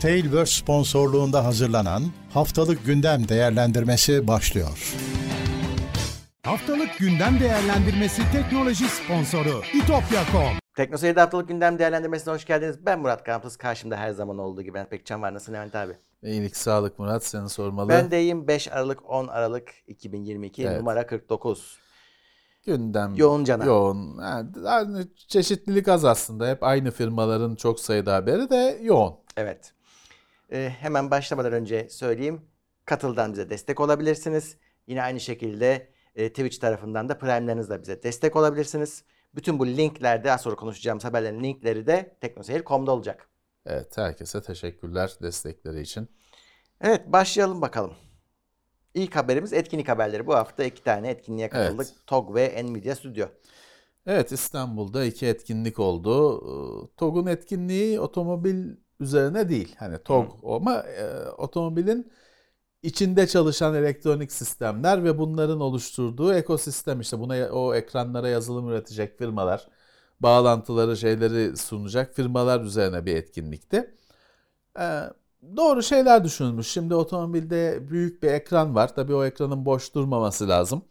Tailverse sponsorluğunda hazırlanan Haftalık Gündem Değerlendirmesi başlıyor. Haftalık gündem değerlendirmesi teknoloji sponsoru itopya.com. Teknoseyir'de haftalık gündem değerlendirmesine hoş geldiniz. Ben Murat Kampız. Karşımda her zaman olduğu gibi ben Pekcan var. Nasılsın Levent abi? İyilik, sağlık Murat seni sormalı. Ben deyim 5 Aralık 10 Aralık 2022 Evet. numara 49. Gündem Yoğun cana. Yoğun. Yani çeşitlilik az aslında. Hep aynı firmaların çok sayıda haberi de yoğun. Evet. Ee, hemen başlamadan önce söyleyeyim. Katıl'dan bize destek olabilirsiniz. Yine aynı şekilde e, Twitch tarafından da Prime'lerinizle bize destek olabilirsiniz. Bütün bu linklerde az sonra konuşacağımız haberlerin linkleri de teknoseyir.com'da olacak. Evet herkese teşekkürler destekleri için. Evet başlayalım bakalım. İlk haberimiz etkinlik haberleri. Bu hafta iki tane etkinliğe katıldık. Evet. TOG ve Nvidia Studio. Evet İstanbul'da iki etkinlik oldu. Ee, TOG'un etkinliği otomobil üzerine değil. Hani TOG ama e, otomobilin içinde çalışan elektronik sistemler ve bunların oluşturduğu ekosistem işte buna o ekranlara yazılım üretecek firmalar, bağlantıları şeyleri sunacak firmalar üzerine bir etkinlikti. Ee, doğru şeyler düşünülmüş. Şimdi otomobilde büyük bir ekran var. Tabii o ekranın boş durmaması lazım.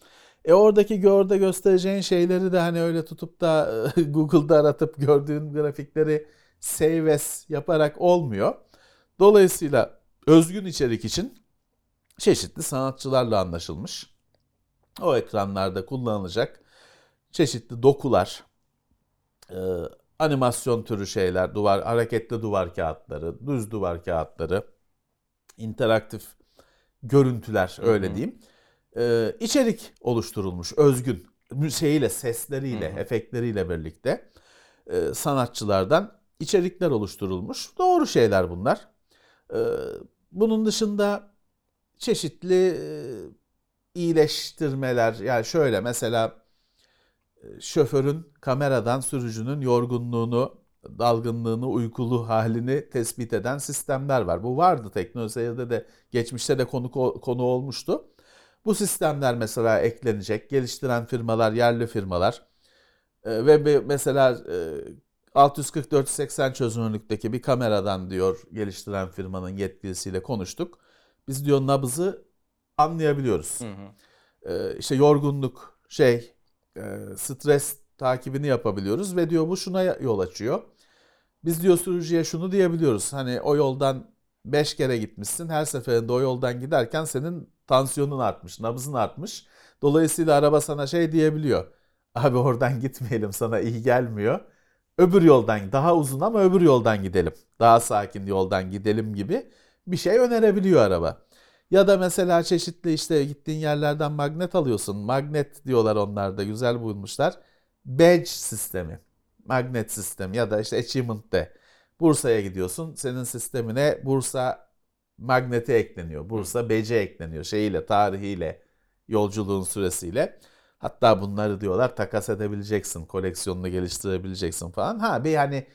E oradaki görde göstereceğin şeyleri de hani öyle tutup da e, Google'da aratıp gördüğün grafikleri save as yaparak olmuyor. Dolayısıyla özgün içerik için çeşitli sanatçılarla anlaşılmış. O ekranlarda kullanılacak çeşitli dokular, e, animasyon türü şeyler, duvar hareketli duvar kağıtları, düz duvar kağıtları, interaktif görüntüler öyle Hı hı. diyeyim. E, içerik oluşturulmuş özgün şeyiyle, sesleriyle, Hı hı. efektleriyle birlikte e, sanatçılardan içerikler oluşturulmuş. Doğru şeyler bunlar. E, bunun dışında çeşitli e, iyileştirmeler yani şöyle mesela e, şoförün kameradan sürücünün yorgunluğunu, dalgınlığını, uykulu halini tespit eden sistemler var. Bu vardı teknoseyirde de geçmişte de konu konu olmuştu. Bu sistemler mesela eklenecek. Geliştiren firmalar, yerli firmalar E, ve mesela e, 640-480 çözünürlükteki bir kameradan diyor geliştiren firmanın yetkilisiyle konuştuk. Biz diyor nabızı anlayabiliyoruz. Hı hı. Ee, işte yorgunluk, şey, e, stres takibini yapabiliyoruz ve diyor bu şuna yol açıyor. Biz diyor sürücüye şunu diyebiliyoruz. Hani o yoldan 5 kere gitmişsin. Her seferinde o yoldan giderken senin tansiyonun artmış, nabzın artmış. Dolayısıyla araba sana şey diyebiliyor. Abi oradan gitmeyelim sana iyi gelmiyor. Öbür yoldan daha uzun ama öbür yoldan gidelim. Daha sakin yoldan gidelim gibi bir şey önerebiliyor araba. Ya da mesela çeşitli işte gittiğin yerlerden magnet alıyorsun. Magnet diyorlar onlar da güzel bulmuşlar. Badge sistemi. Magnet sistemi ya da işte achievement de. Bursa'ya gidiyorsun. Senin sistemine Bursa magneti ekleniyor. Bursa BC ekleniyor. Şeyiyle, tarihiyle, yolculuğun süresiyle. Hatta bunları diyorlar takas edebileceksin. Koleksiyonunu geliştirebileceksin falan. Ha bir hani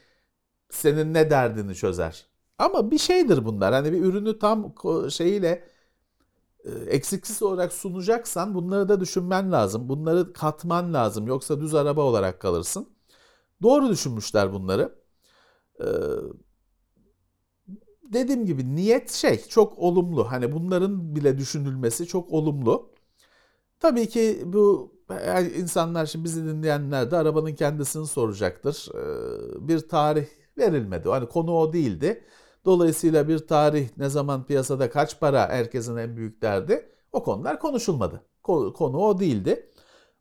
senin ne derdini çözer. Ama bir şeydir bunlar. Hani bir ürünü tam şeyiyle e, eksiksiz olarak sunacaksan bunları da düşünmen lazım. Bunları katman lazım. Yoksa düz araba olarak kalırsın. Doğru düşünmüşler bunları. Ee, dediğim gibi niyet şey çok olumlu. Hani bunların bile düşünülmesi çok olumlu. Tabii ki bu yani insanlar şimdi bizi dinleyenler de arabanın kendisini soracaktır. Ee, bir tarih verilmedi. Hani konu o değildi. Dolayısıyla bir tarih ne zaman piyasada kaç para herkesin en büyük derdi o konular konuşulmadı. Konu, konu o değildi.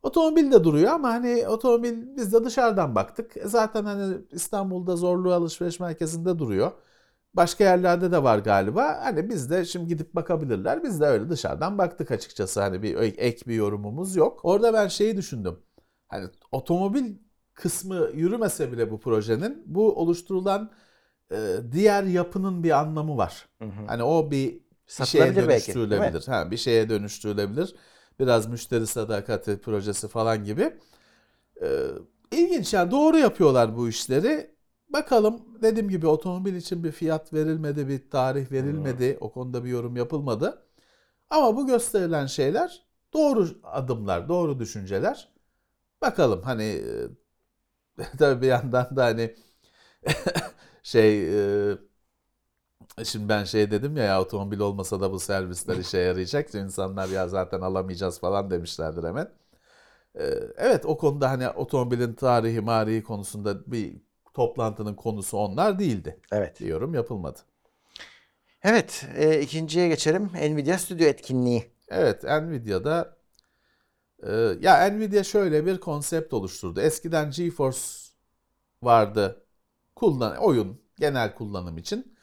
Otomobil de duruyor ama hani otomobil biz de dışarıdan baktık. E Zaten hani İstanbul'da Zorlu Alışveriş Merkezi'nde duruyor. Başka yerlerde de var galiba. Hani biz de şimdi gidip bakabilirler. Biz de öyle dışarıdan baktık açıkçası. Hani bir ek bir yorumumuz yok. Orada ben şeyi düşündüm. Hani otomobil kısmı yürümese bile bu projenin bu oluşturulan e, diğer yapının bir anlamı var. Hı hı. Hani o bir, şeye Satılabilir belki, dönüştürülebilir. Ha, bir şeye dönüştürülebilir. Biraz müşteri sadakati projesi falan gibi. Ee, ilginç yani doğru yapıyorlar bu işleri. Bakalım dediğim gibi otomobil için bir fiyat verilmedi, bir tarih verilmedi. O konuda bir yorum yapılmadı. Ama bu gösterilen şeyler doğru adımlar, doğru düşünceler. Bakalım hani e, tabii bir yandan da hani şey e, Şimdi ben şey dedim ya, ya otomobil olmasa da bu servisler işe yarayacak. İnsanlar ya zaten alamayacağız falan demişlerdir hemen. Ee, evet o konuda hani otomobilin tarihi marihi konusunda bir toplantının konusu onlar değildi. Evet. Diyorum yapılmadı. Evet, e, ikinciye geçelim. Nvidia Studio etkinliği. Evet Nvidia'da e, ya Nvidia şöyle bir konsept oluşturdu. Eskiden GeForce vardı kullan oyun genel kullanım için.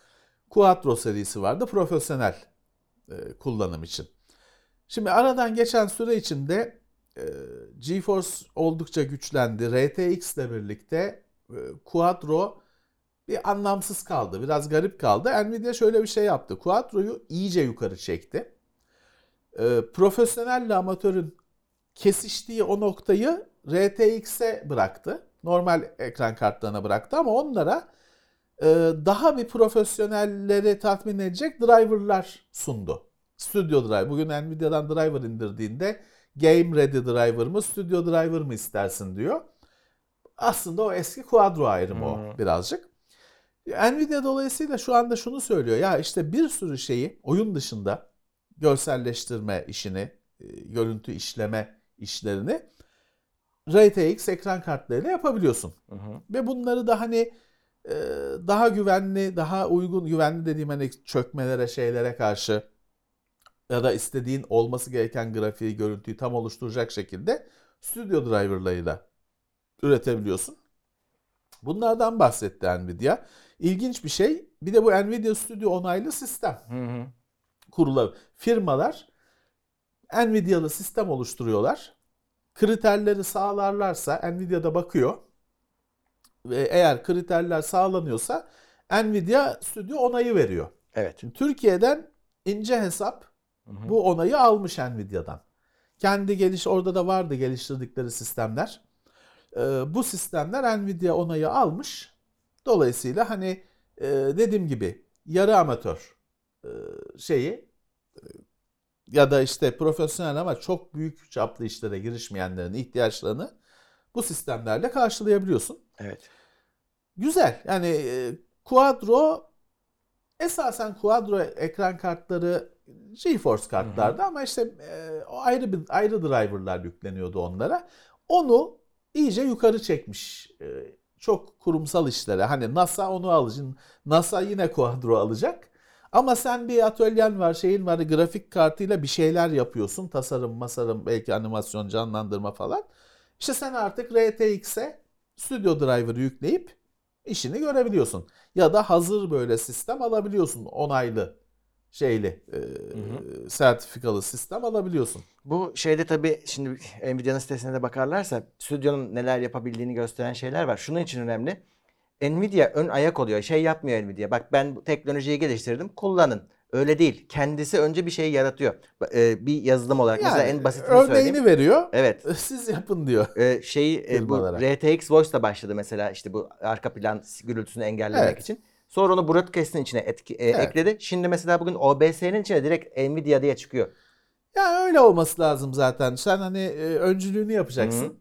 Quattro serisi vardı profesyonel e, kullanım için. Şimdi aradan geçen süre içinde e, GeForce oldukça güçlendi. RTX ile birlikte Quattro bir anlamsız kaldı. Biraz garip kaldı. Nvidia şöyle bir şey yaptı. Quattro'yu iyice yukarı çekti. E, profesyonelle amatörün kesiştiği o noktayı RTX'e bıraktı. Normal ekran kartlarına bıraktı ama onlara e, daha bir profesyonelleri tatmin edecek driverlar sundu. Studio Driver. Bugün Nvidia'dan driver indirdiğinde Game Ready Driver mı, Studio Driver mı istersin diyor. Aslında o eski Quadro ayrımı Hmm. o birazcık. Nvidia dolayısıyla şu anda şunu söylüyor. Ya işte bir sürü şeyi oyun dışında görselleştirme işini, e, görüntü işleme işlerini RTX ekran kartlarıyla yapabiliyorsun. Hı hı. Ve bunları da hani e, daha güvenli, daha uygun, güvenli dediğim hani çökmelere, şeylere karşı ya da istediğin olması gereken grafiği, görüntüyü tam oluşturacak şekilde Studio Driver'larıyla üretebiliyorsun. Bunlardan bahsetti Nvidia. İlginç bir şey. Bir de bu Nvidia Studio onaylı sistem Hı hı. kurula firmalar Nvidia'lı sistem oluşturuyorlar. Kriterleri sağlarlarsa Nvidia'da bakıyor ve eğer kriterler sağlanıyorsa Nvidia Studio onayı veriyor. Evet. Şimdi Türkiye'den ince hesap Hı hı. bu onayı almış Nvidia'dan. Kendi geliş orada da vardı geliştirdikleri sistemler. Ee, bu sistemler Nvidia onayı almış. Dolayısıyla hani e, dediğim gibi yarı amatör e, şeyi ya da işte profesyonel ama çok büyük çaplı işlere girişmeyenlerin ihtiyaçlarını bu sistemlerle karşılayabiliyorsun. Evet. Güzel. Yani e, Quadro esasen Quadro ekran kartları GeForce kartlardı ama işte o ayrı bir ayrı driverlar yükleniyordu onlara. Onu iyice yukarı çekmiş. E, çok kurumsal işlere. Hani NASA onu alacak. NASA yine Quadro alacak. Ama sen bir atölyen var, şeyin var, grafik kartıyla bir şeyler yapıyorsun. Tasarım, masarım, belki animasyon, canlandırma falan. İşte sen artık RTX'e Studio Driver'ı yükleyip işini görebiliyorsun. Ya da hazır böyle sistem alabiliyorsun. Onaylı şeyli, e, sertifikalı sistem alabiliyorsun. Bu şeyde tabii şimdi Nvidia'nın sitesine de bakarlarsa stüdyonun neler yapabildiğini gösteren şeyler var. Şunun için önemli. Nvidia ön ayak oluyor. Şey yapmıyor Nvidia. Bak ben bu teknolojiyi geliştirdim. Kullanın. Öyle değil. Kendisi önce bir şey yaratıyor. Ee, bir yazılım olarak mesela en basitini örneğini söyleyeyim. veriyor. Evet. Siz yapın diyor. Ee, şeyi e, bu. RTX Voice da başladı mesela işte bu arka plan gürültüsünü engellemek Evet. için. Sonra onu broadcast'in içine etki, e, Evet. ekledi. Şimdi mesela bugün OBS'nin içine direkt Nvidia diye çıkıyor. Ya öyle olması lazım zaten. Sen hani e, öncülüğünü yapacaksın.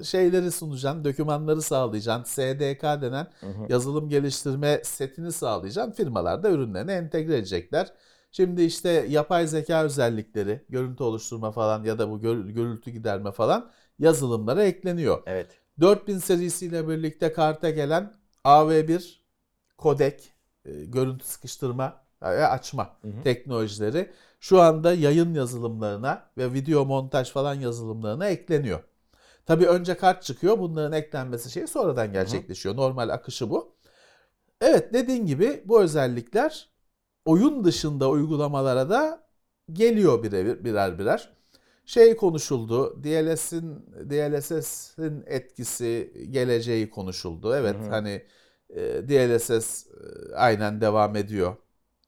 E, şeyleri sunacaksın, dokümanları sağlayacaksın. SDK denen yazılım geliştirme setini sağlayacaksın. Firmalar da ürünlerine entegre edecekler. Şimdi işte yapay zeka özellikleri, görüntü oluşturma falan ya da bu gürültü giderme falan yazılımlara ekleniyor. Evet. 4000 serisiyle birlikte karta gelen AV1 kodek, e, görüntü sıkıştırma ve açma teknolojileri şu anda yayın yazılımlarına ve video montaj falan yazılımlarına ekleniyor. Tabii önce kart çıkıyor. Bunların eklenmesi şey sonradan gerçekleşiyor. Normal akışı bu. Evet dediğin gibi bu özellikler oyun dışında uygulamalara da geliyor birer birer. birer. Şey konuşuldu. DLS'in DLSS'in etkisi, geleceği konuşuldu. Evet Hı hı. hani e, DLSS e, aynen devam ediyor.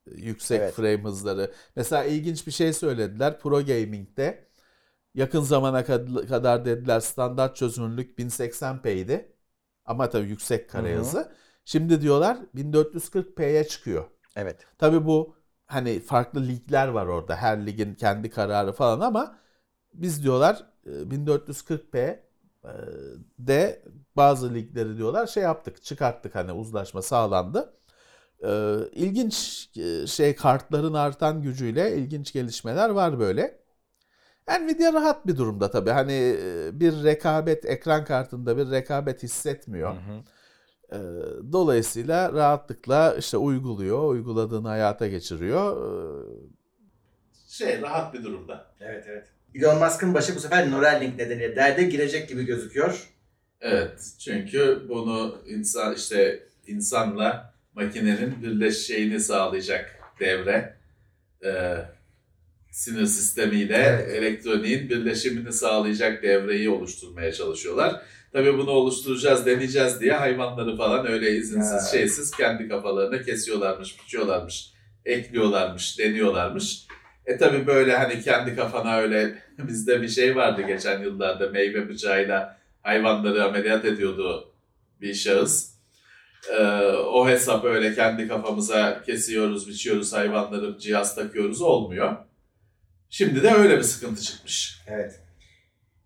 E, Yüksek Evet. frame hızları. Mesela ilginç bir şey söylediler. Pro Gaming'de yakın zamana kad- kadar dediler standart çözünürlük 1080p'ydi. Ama tabii yüksek kare Hı hı. hızı. Şimdi diyorlar 1440p'ye çıkıyor. Evet. Tabii bu hani farklı ligler var orada. Her ligin kendi kararı falan ama biz diyorlar e, 1440p e, de bazı ligleri diyorlar şey yaptık çıkarttık hani uzlaşma sağlandı. Ee, ilginç e, şey kartların artan gücüyle ilginç gelişmeler var böyle. Nvidia rahat bir durumda tabii. Hani e, bir rekabet ekran kartında bir rekabet hissetmiyor. Ee, Dolayısıyla rahatlıkla işte uyguluyor, uyguladığını hayata geçiriyor. Ee, Şey rahat bir durumda. Evet evet. Elon Musk'ın başı bu sefer Neuralink nedeniyle derde girecek gibi gözüküyor. Evet çünkü bunu insan işte insanla makinenin birleşeceğini sağlayacak devre. Ee, sinir sistemiyle Evet. elektroniğin birleşimini sağlayacak devreyi oluşturmaya çalışıyorlar. Tabii bunu oluşturacağız, deneyeceğiz diye hayvanları falan öyle izinsiz, Ya. şeysiz kendi kafalarına kesiyorlarmış, biçiyorlarmış, ekliyorlarmış, deniyorlarmış. E tabii böyle hani kendi kafana öyle bizde bir şey vardı geçen yıllarda meyve bıçağıyla hayvanları ameliyat ediyordu bir şahıs. Ee, o hesap öyle kendi kafamıza kesiyoruz, biçiyoruz hayvanları, cihaz takıyoruz olmuyor. Şimdi de öyle bir sıkıntı çıkmış. Evet.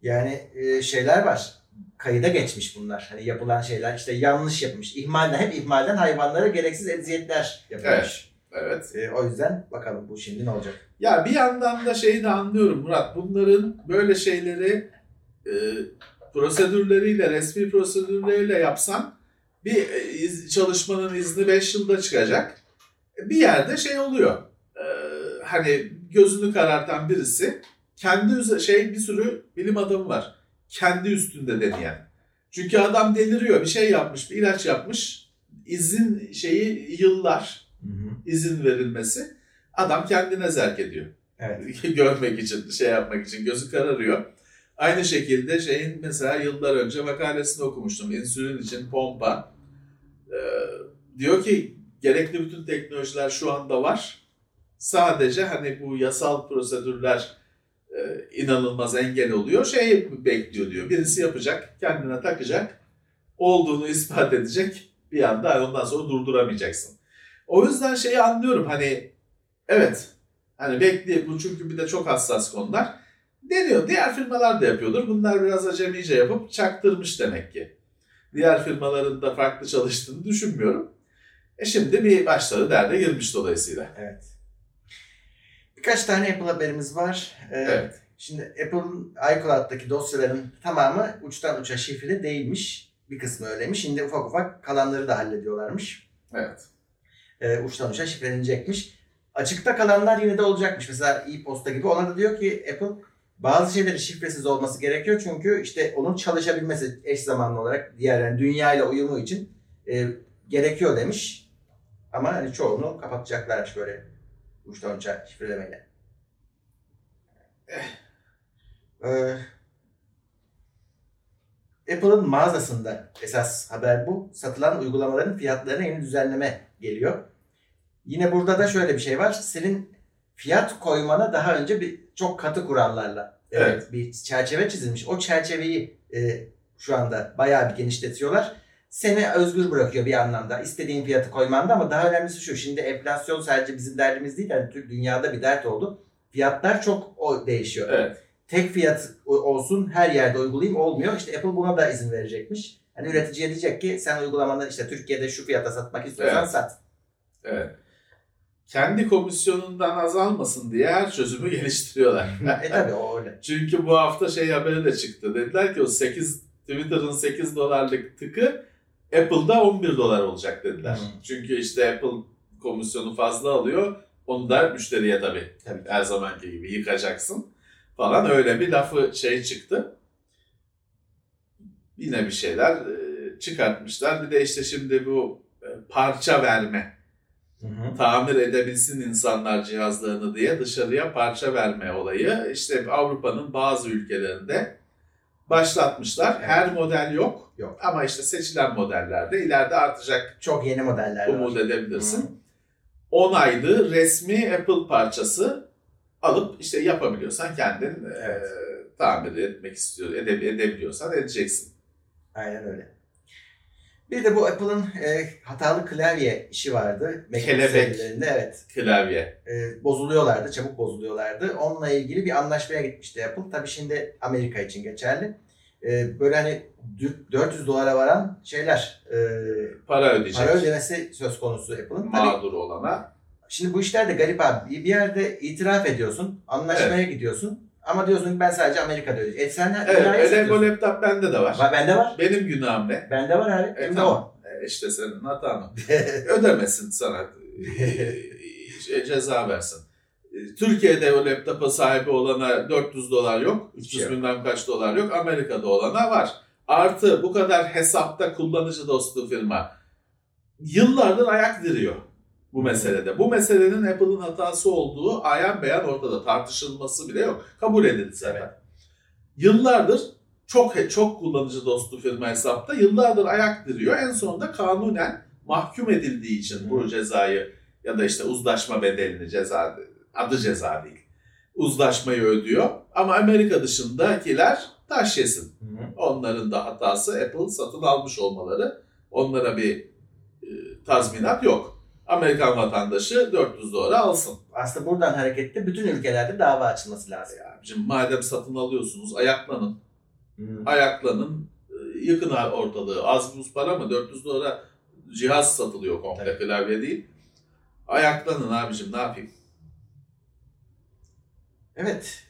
Yani e, şeyler var. Kayıda geçmiş bunlar. Hani yapılan şeyler işte yanlış yapılmış. İhmalden hep ihmalden hayvanlara gereksiz eziyetler yapılmış. Evet. E, o yüzden bakalım bu şimdi ne olacak? Ya bir yandan da şeyi de anlıyorum Murat. Bunların böyle şeyleri e, prosedürleriyle, resmi prosedürleriyle yapsan bir e, iz- çalışmanın izni 5 yılda çıkacak. Bir yerde şey oluyor. E, hani gözünü karartan birisi kendi şey bir sürü bilim adamı var. Kendi üstünde deneyen. Çünkü adam deliriyor. Bir şey yapmış, bir ilaç yapmış. İzin şeyi yıllar izin verilmesi. Adam kendine zerk ediyor. Evet. görmek için, şey yapmak için gözü kararıyor. Aynı şekilde şeyin mesela yıllar önce makalesini okumuştum. İnsülin için pompa. Ee, diyor ki gerekli bütün teknolojiler şu anda var. Sadece hani bu yasal prosedürler e, inanılmaz engel oluyor. Şey bekliyor diyor. Birisi yapacak, kendine takacak. Olduğunu ispat edecek. Bir anda ondan sonra durduramayacaksın. O yüzden şeyi anlıyorum hani evet Hani bekle bu çünkü bir de çok hassas konular. Deniyor. Diğer firmalar da yapıyordur. Bunlar biraz acemice yapıp çaktırmış demek ki. Diğer firmaların da farklı çalıştığını düşünmüyorum. E şimdi bir başları derde girmiş dolayısıyla. Evet. Birkaç tane Apple haberimiz var. Ee, Evet. Şimdi Apple'ın iCloud'daki dosyaların tamamı uçtan uça şifreli değilmiş. Bir kısmı öyleymiş. Şimdi ufak ufak kalanları da hallediyorlarmış. Evet. Ee, uçtan uça şifrelenecekmiş. Açıkta kalanlar yine de olacakmış. Mesela e-posta gibi. Ona da diyor ki Apple bazı şeyleri şifresiz olması gerekiyor. Çünkü işte onun çalışabilmesi eş zamanlı olarak diğer yani dünyayla uyumu için e, gerekiyor demiş. Ama hani çoğunu kapatacaklarmış böyle uçtan uça şifrelemeyle. Ee, Apple'ın mağazasında esas haber bu. Satılan uygulamaların fiyatlarına yeni düzenleme geliyor. Yine burada da şöyle bir şey var. Senin fiyat koymana daha önce bir çok katı kurallarla e, Evet. bir çerçeve çizilmiş. O çerçeveyi e, şu anda bayağı bir genişletiyorlar. Seni özgür bırakıyor bir anlamda. İstediğin fiyatı koymanda ama daha önemlisi şu. Şimdi enflasyon sadece bizim derdimiz değil. Yani tüm dünyada bir dert oldu. Fiyatlar çok o değişiyor. Evet. Tek fiyat olsun her yerde uygulayayım olmuyor. İşte Apple buna da izin verecekmiş. Hani üreticiye diyecek ki sen uygulamanı işte Türkiye'de şu fiyata satmak istiyorsan Evet. sat. Evet. Kendi komisyonundan azalmasın diye her çözümü geliştiriyorlar. e tabi o öyle. Çünkü bu hafta şey haberi de çıktı. Dediler ki o 8 Twitter'ın 8 dolarlık tıkı Apple'da 11 dolar olacak dediler. Hı. Çünkü işte Apple komisyonu fazla alıyor. Onu da müşteriye tabii Tabii. her zamanki gibi yıkacaksın falan öyle bir lafı şey çıktı. Yine bir şeyler e, çıkartmışlar. Bir de işte şimdi bu e, parça verme Hı hı. tamir edebilsin insanlar cihazlarını diye dışarıya parça verme olayı işte Avrupa'nın bazı ülkelerinde başlatmışlar. Evet. Her model yok. Yok. Ama işte seçilen modellerde ileride artacak Çok yeni modeller var. umut edebilirsin. Hı. Onaylı resmi Apple parçası alıp işte yapabiliyorsan kendin e, Evet. tamir etmek istiyor ede, edebiliyorsan edeceksin. Aynen öyle. Bir de bu Apple'ın e, hatalı klavye işi vardı. Mac Kelebek. evet. Klavye. E, bozuluyorlardı, çabuk bozuluyorlardı. Onunla ilgili bir anlaşmaya gitmişti Apple. Tabii şimdi Amerika için geçerli. e, böyle hani dü- 400 dolara varan şeyler e, Para ödeyecek. para ödemesi söz konusu Apple'ın. Tabii mağdur olana. Şimdi bu işler de garip abi. Bir yerde itiraf ediyorsun, anlaşmaya gidiyorsun. Ama diyorsun ki ben sadece Amerika'da ödeyeceğim. E sen Evet, bu satıyorsun. laptop bende de var. Var, bende var. Benim günahım ne? Bende var abi. E, Hem de tamam. E, işte senin hatan o. Ödemesin sana. E, ceza versin. E, Türkiye'de o laptopa sahibi olana 400 dolar yok. Hiçbir şey 300 yok. bilmem kaç dolar yok. Amerika'da olana var. Artı bu kadar hesapta kullanıcı dostu firma yıllardır ayak diriyor bu meselede. Bu meselenin Apple'ın hatası olduğu ayan beyan ortada. Tartışılması bile yok. Kabul edildi zaten. Yıllardır çok çok kullanıcı dostu firma hesapta yıllardır ayak diriyor. En sonunda kanunen mahkum edildiği için bu cezayı ya da işte uzlaşma bedelini ceza adı ceza değil. Uzlaşmayı ödüyor. Ama Amerika dışındakiler taş yesin. Onların da hatası Apple satın almış olmaları. Onlara bir e, tazminat yok. Amerikan vatandaşı 400 dolara alsın. Aslında buradan hareketle bütün ülkelerde dava açılması lazım. Şimdi madem satın alıyorsunuz ayaklanın. Hmm. Ayaklanın. e, Yıkın ortalığı. Az buz para mı? 400 dolara cihaz satılıyor komple Tabii. klavye değil. Ayaklanın abicim ne yapayım? Evet.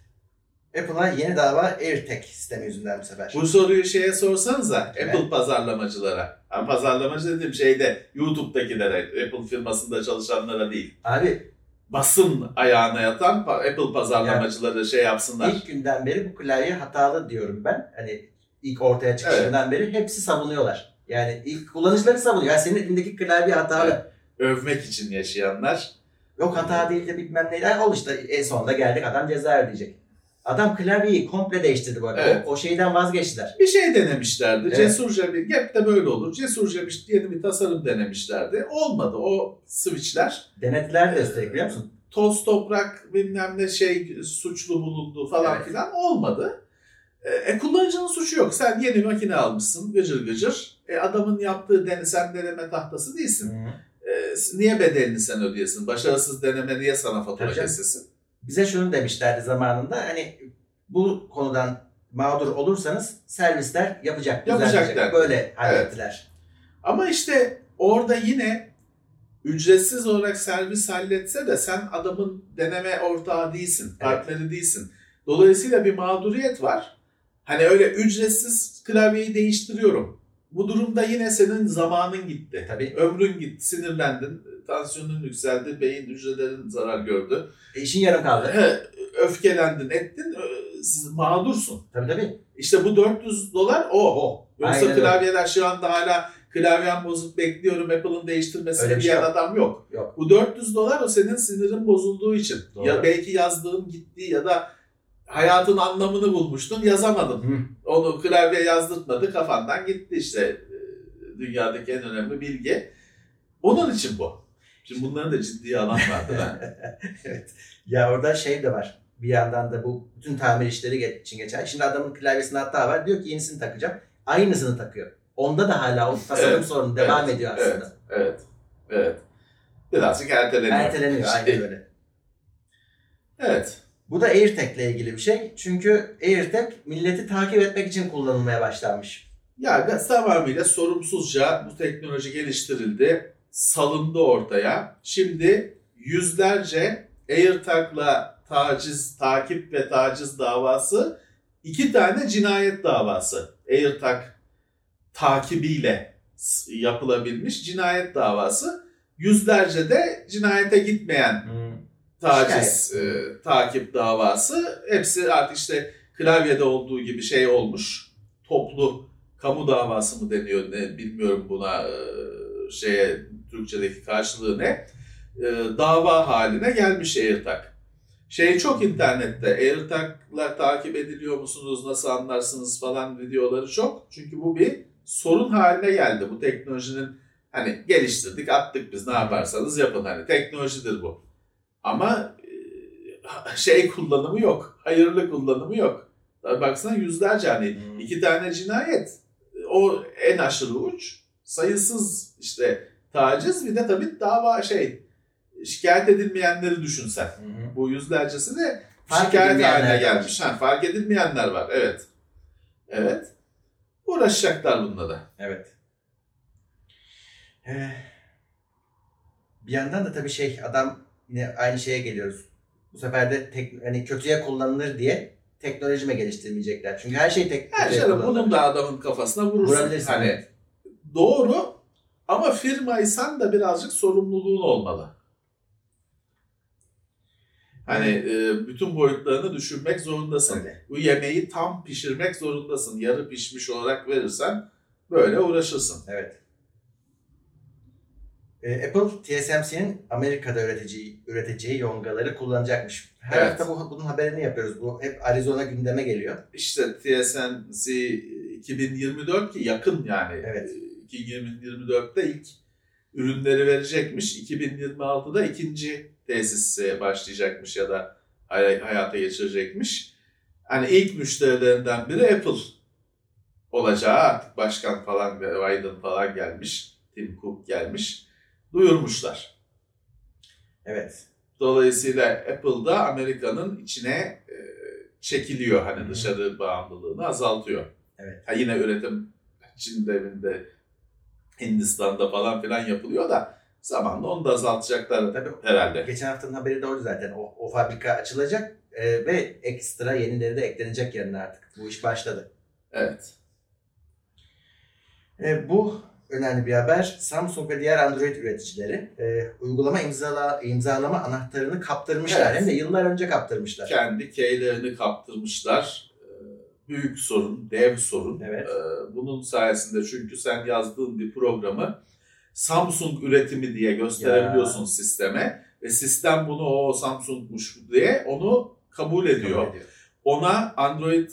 Apple'a yeni dava AirTag sistemi yüzünden bu sefer. Bu soruyu şeye sorsanıza Kime? Apple pazarlamacılara. Yani pazarlamacı dediğim şeyde YouTube'dakilere, Apple firmasında çalışanlara değil. Abi Basın ayağına yatan Apple pazarlamacıları şey yapsınlar. ilk günden beri bu klavye hatalı diyorum ben. Hani ilk ortaya çıkışından beri hepsi savunuyorlar. Yani ilk kullanıcıları savunuyor. Yani senin elindeki klavye hatalı. Evet. Övmek için yaşayanlar. Yok hata değil de bilmem ne. Yani Al işte en sonunda geldik adam ceza ödeyecek. Adam klavyeyi komple değiştirdi bu arada. Evet. O, o şeyden vazgeçtiler. Bir şey denemişlerdi. Evet. Cesurca bir, hep de böyle olur. Cesurca bir yeni bir tasarım denemişlerdi. Olmadı. O switchler Denediler de üstelik biliyor musun? toz toprak bilmem ne şey suçlu bulundu falan Evet. filan olmadı. E, E, kullanıcının suçu yok. Sen yeni makine almışsın gıcır gıcır. E, adamın yaptığı dene, sen deneme tahtası değilsin. E, niye bedelini sen ödeyesin? Başarısız deneme niye sana fatura kesilsin? Bize şunu demişlerdi zamanında hani bu konudan mağdur olursanız servisler yapacak. Yapacaklar. düzeltecek. Böyle hallettiler. Ama işte orada yine ücretsiz olarak servis halletse de sen adamın deneme ortağı değilsin, partneri değilsin. Dolayısıyla bir mağduriyet var. Hani öyle ücretsiz klavyeyi değiştiriyorum. Bu durumda yine senin zamanın gitti. Tabii. Ömrün gitti, sinirlendin, tansiyonun yükseldi, beyin hücrelerin zarar gördü. E, işin yarım kaldı. Öfkelendin, ettin, mağdursun. Tabii tabii. İşte bu 400 dolar o. O. Yoksa Aynen öyle. klavyeler şu anda hala klavyem bozuk bekliyorum Apple'ın değiştirmesini Öyle bir diyen şey yok. adam yok. Yok. Bu 400 dolar o senin sinirin bozulduğu için. Doğru. Ya belki yazdığın gitti ya da hayatın anlamını bulmuştun yazamadın. Hı. Onu klavye yazdırtmadı kafandan gitti işte e, dünyadaki en önemli bilgi. Onun için bu. Şimdi bunların da ciddi alan vardır. ha. evet. Ya orada şey de var. Bir yandan da bu bütün tamir işleri için geçer. Şimdi adamın klavyesinde hata var. Diyor ki yenisini takacağım. Aynısını takıyor. Onda da hala o tasarım Evet, sorunu devam evet, ediyor aslında. evet, evet. Birazcık erteleniyor. Erteleniyor İşte, aynen öyle. Evet. Bu da AirTag ile ilgili bir şey. Çünkü AirTag milleti takip etmek için kullanılmaya başlanmış. Ya ben tamamıyla sorumsuzca bu teknoloji geliştirildi, salındı ortaya. Şimdi yüzlerce AirTag'la taciz, takip ve taciz davası, iki tane cinayet davası. AirTag takibiyle yapılabilmiş cinayet davası. Yüzlerce de cinayete gitmeyen taciz, e, takip davası. Hepsi artık işte klavyede olduğu gibi şey olmuş. Toplu kamu davası mı deniyor ne bilmiyorum buna e, şeye Türkçedeki karşılığı ne. E, dava haline gelmiş AirTag. Şey çok internette AirTag'la takip ediliyor musunuz nasıl anlarsınız falan videoları çok. Çünkü bu bir sorun haline geldi. Bu teknolojinin hani geliştirdik attık biz ne yaparsanız yapın hani teknolojidir bu. Ama e, şey kullanımı yok. Hayırlı kullanımı yok. Baksana yüzlerce hani Hmm. iki tane cinayet. O en aşırı uç. Sayısız işte taciz bir de tabii dava şey şikayet edilmeyenleri düşünsen. Bu yüzlercesi de Fark şikayet haline gelmiş. Ha, fark edilmeyenler var. Evet. Evet. Uğraşacaklar bununla da. Evet. Ee, bir yandan da tabii şey adam yine aynı şeye geliyoruz. Bu sefer de tek, hani kötüye kullanılır diye teknoloji mi geliştirmeyecekler? Çünkü her şey tek Her şey bunun da adamın kafasına vurursun. Vurabilirsin, Hani evet. doğru ama firmaysan da birazcık sorumluluğun olmalı. Hani e, bütün boyutlarını düşünmek zorundasın. Öyle. Bu yemeği tam pişirmek zorundasın. Yarı pişmiş olarak verirsen böyle uğraşırsın. Evet. Ee, Apple TSMC'nin Amerika'da üreteceği, üreteceği yongaları kullanacakmış. Her Evet. hafta bu, bunun haberini yapıyoruz. Bu hep Arizona gündeme geliyor. İşte TSMC 2024 ki yakın yani. Evet. 2024'te ilk ürünleri verecekmiş. 2026'da ikinci tesise başlayacakmış ya da hay- hayata geçirecekmiş. Hani ilk müşterilerinden biri Apple olacağı artık başkan falan Biden falan gelmiş. Tim Cook gelmiş. Duyurmuşlar. Evet. Dolayısıyla Apple'da Amerika'nın içine e, çekiliyor. Hani Hı. dışarı bağımlılığını azaltıyor. Evet. Ha yine üretim Çin'de, evinde, Hindistan'da falan filan yapılıyor da zamanla onu da azaltacaklar Tabii herhalde. Geçen haftanın haberi de oydu zaten. O, o fabrika açılacak e, ve ekstra yenileri de eklenecek yerine artık. Bu iş başladı. Evet. E, bu önemli bir haber. Samsung ve diğer Android üreticileri e, uygulama imzala, imzalama anahtarını kaptırmışlar. Evet. Hem de yıllar önce kaptırmışlar. Kendi keylerini kaptırmışlar. Ee, Büyük sorun, dev sorun. Evet. Ee, Bunun sayesinde çünkü sen yazdığın bir programı Samsung üretimi diye gösterebiliyorsun sisteme ve sistem bunu o Samsung'muş diye onu kabul ediyor. Kabul ediyor. ona Android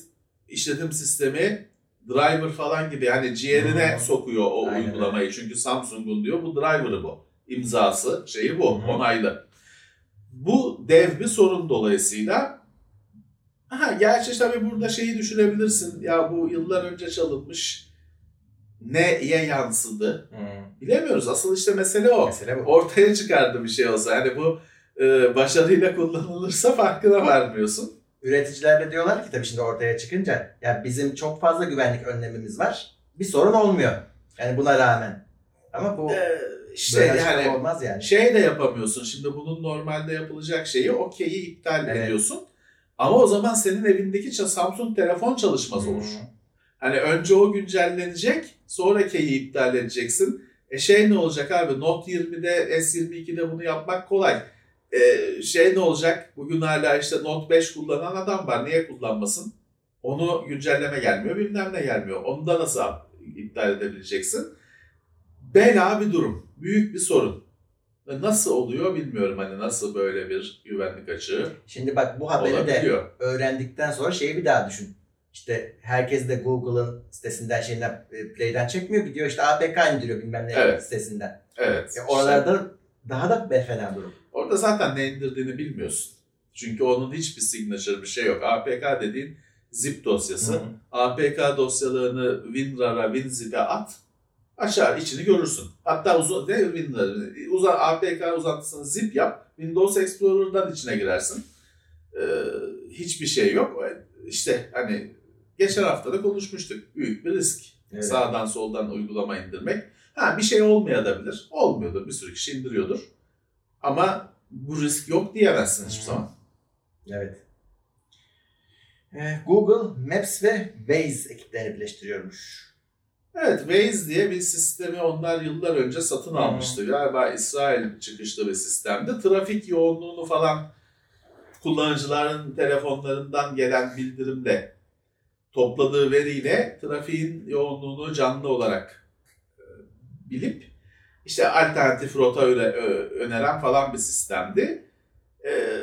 işletim sistemi driver falan gibi hani ciğerine Hı. sokuyor o Aynen uygulamayı. Çünkü Samsung'un diyor bu driver'ı bu. İmzası şeyi bu. Hı. Onaylı. Bu dev bir sorun dolayısıyla Ha, gerçi tabii burada şeyi düşünebilirsin. Ya bu yıllar önce çalınmış neye yansıdı? Hı. Bilemiyoruz. Asıl işte mesele o. Mesele bu. Ortaya çıkardı bir şey olsa. Yani bu e, başarıyla kullanılırsa farkına varmıyorsun. Üreticiler de diyorlar ki tabii şimdi ortaya çıkınca ya bizim çok fazla güvenlik önlemimiz var. Bir sorun olmuyor. Yani buna rağmen. Ama bu Ee, işte böyle yani olmaz yani. şey de yapamıyorsun. Şimdi bunun normalde yapılacak şeyi okey'i iptal Evet. ediyorsun. Ama o zaman senin evindeki Samsung telefon çalışmaz olur. Hı. Hani önce o güncellenecek, sonra key'i iptal edeceksin. E şey ne olacak abi? Note 20'de, S22'de bunu yapmak kolay. E şey ne olacak? Bugün hala işte Note 5 kullanan adam var. Niye kullanmasın? Onu güncelleme gelmiyor, bilmem ne gelmiyor. Onu da nasıl iptal edebileceksin? Bela bir durum. Büyük bir sorun. Nasıl oluyor bilmiyorum. Hani nasıl böyle bir güvenlik açığı Şimdi bak bu haberi de olabiliyor. öğrendikten sonra şeyi bir daha düşün. İşte herkes de Google'ın sitesinden şeyinden e, Play'den çekmiyor. Gidiyor işte APK indiriyor bilmem ne Evet. sitesinden. Evet. E, işte. oralarda daha da be- fena durum. Orada zaten ne indirdiğini bilmiyorsun. Çünkü onun hiçbir signature bir şey yok. APK dediğin zip dosyası. Hı. APK dosyalarını WinRAR'a, WinZip'e at. Aşağı içini görürsün. Hatta uzun, ne WinRAR, uza, APK uzantısını zip yap. Windows Explorer'dan içine girersin. Ee, hiçbir şey yok. İşte hani geçen hafta da konuşmuştuk. Büyük bir risk. Evet. Sağdan soldan uygulama indirmek. Ha bir şey olmayabilir. Olmuyordur. Bir sürü kişi indiriyordur. Ama bu risk yok diyemezsin hiçbir zaman. Evet. E, Google Maps ve Waze ekiplerini birleştiriyormuş. Evet Waze diye bir sistemi onlar yıllar önce satın almıştı. Galiba İsrail çıkışlı bir sistemdi. Trafik yoğunluğunu falan kullanıcıların telefonlarından gelen bildirimle topladığı veriyle trafiğin yoğunluğunu canlı olarak e, bilip işte alternatif rota öneren falan bir sistemdi. E,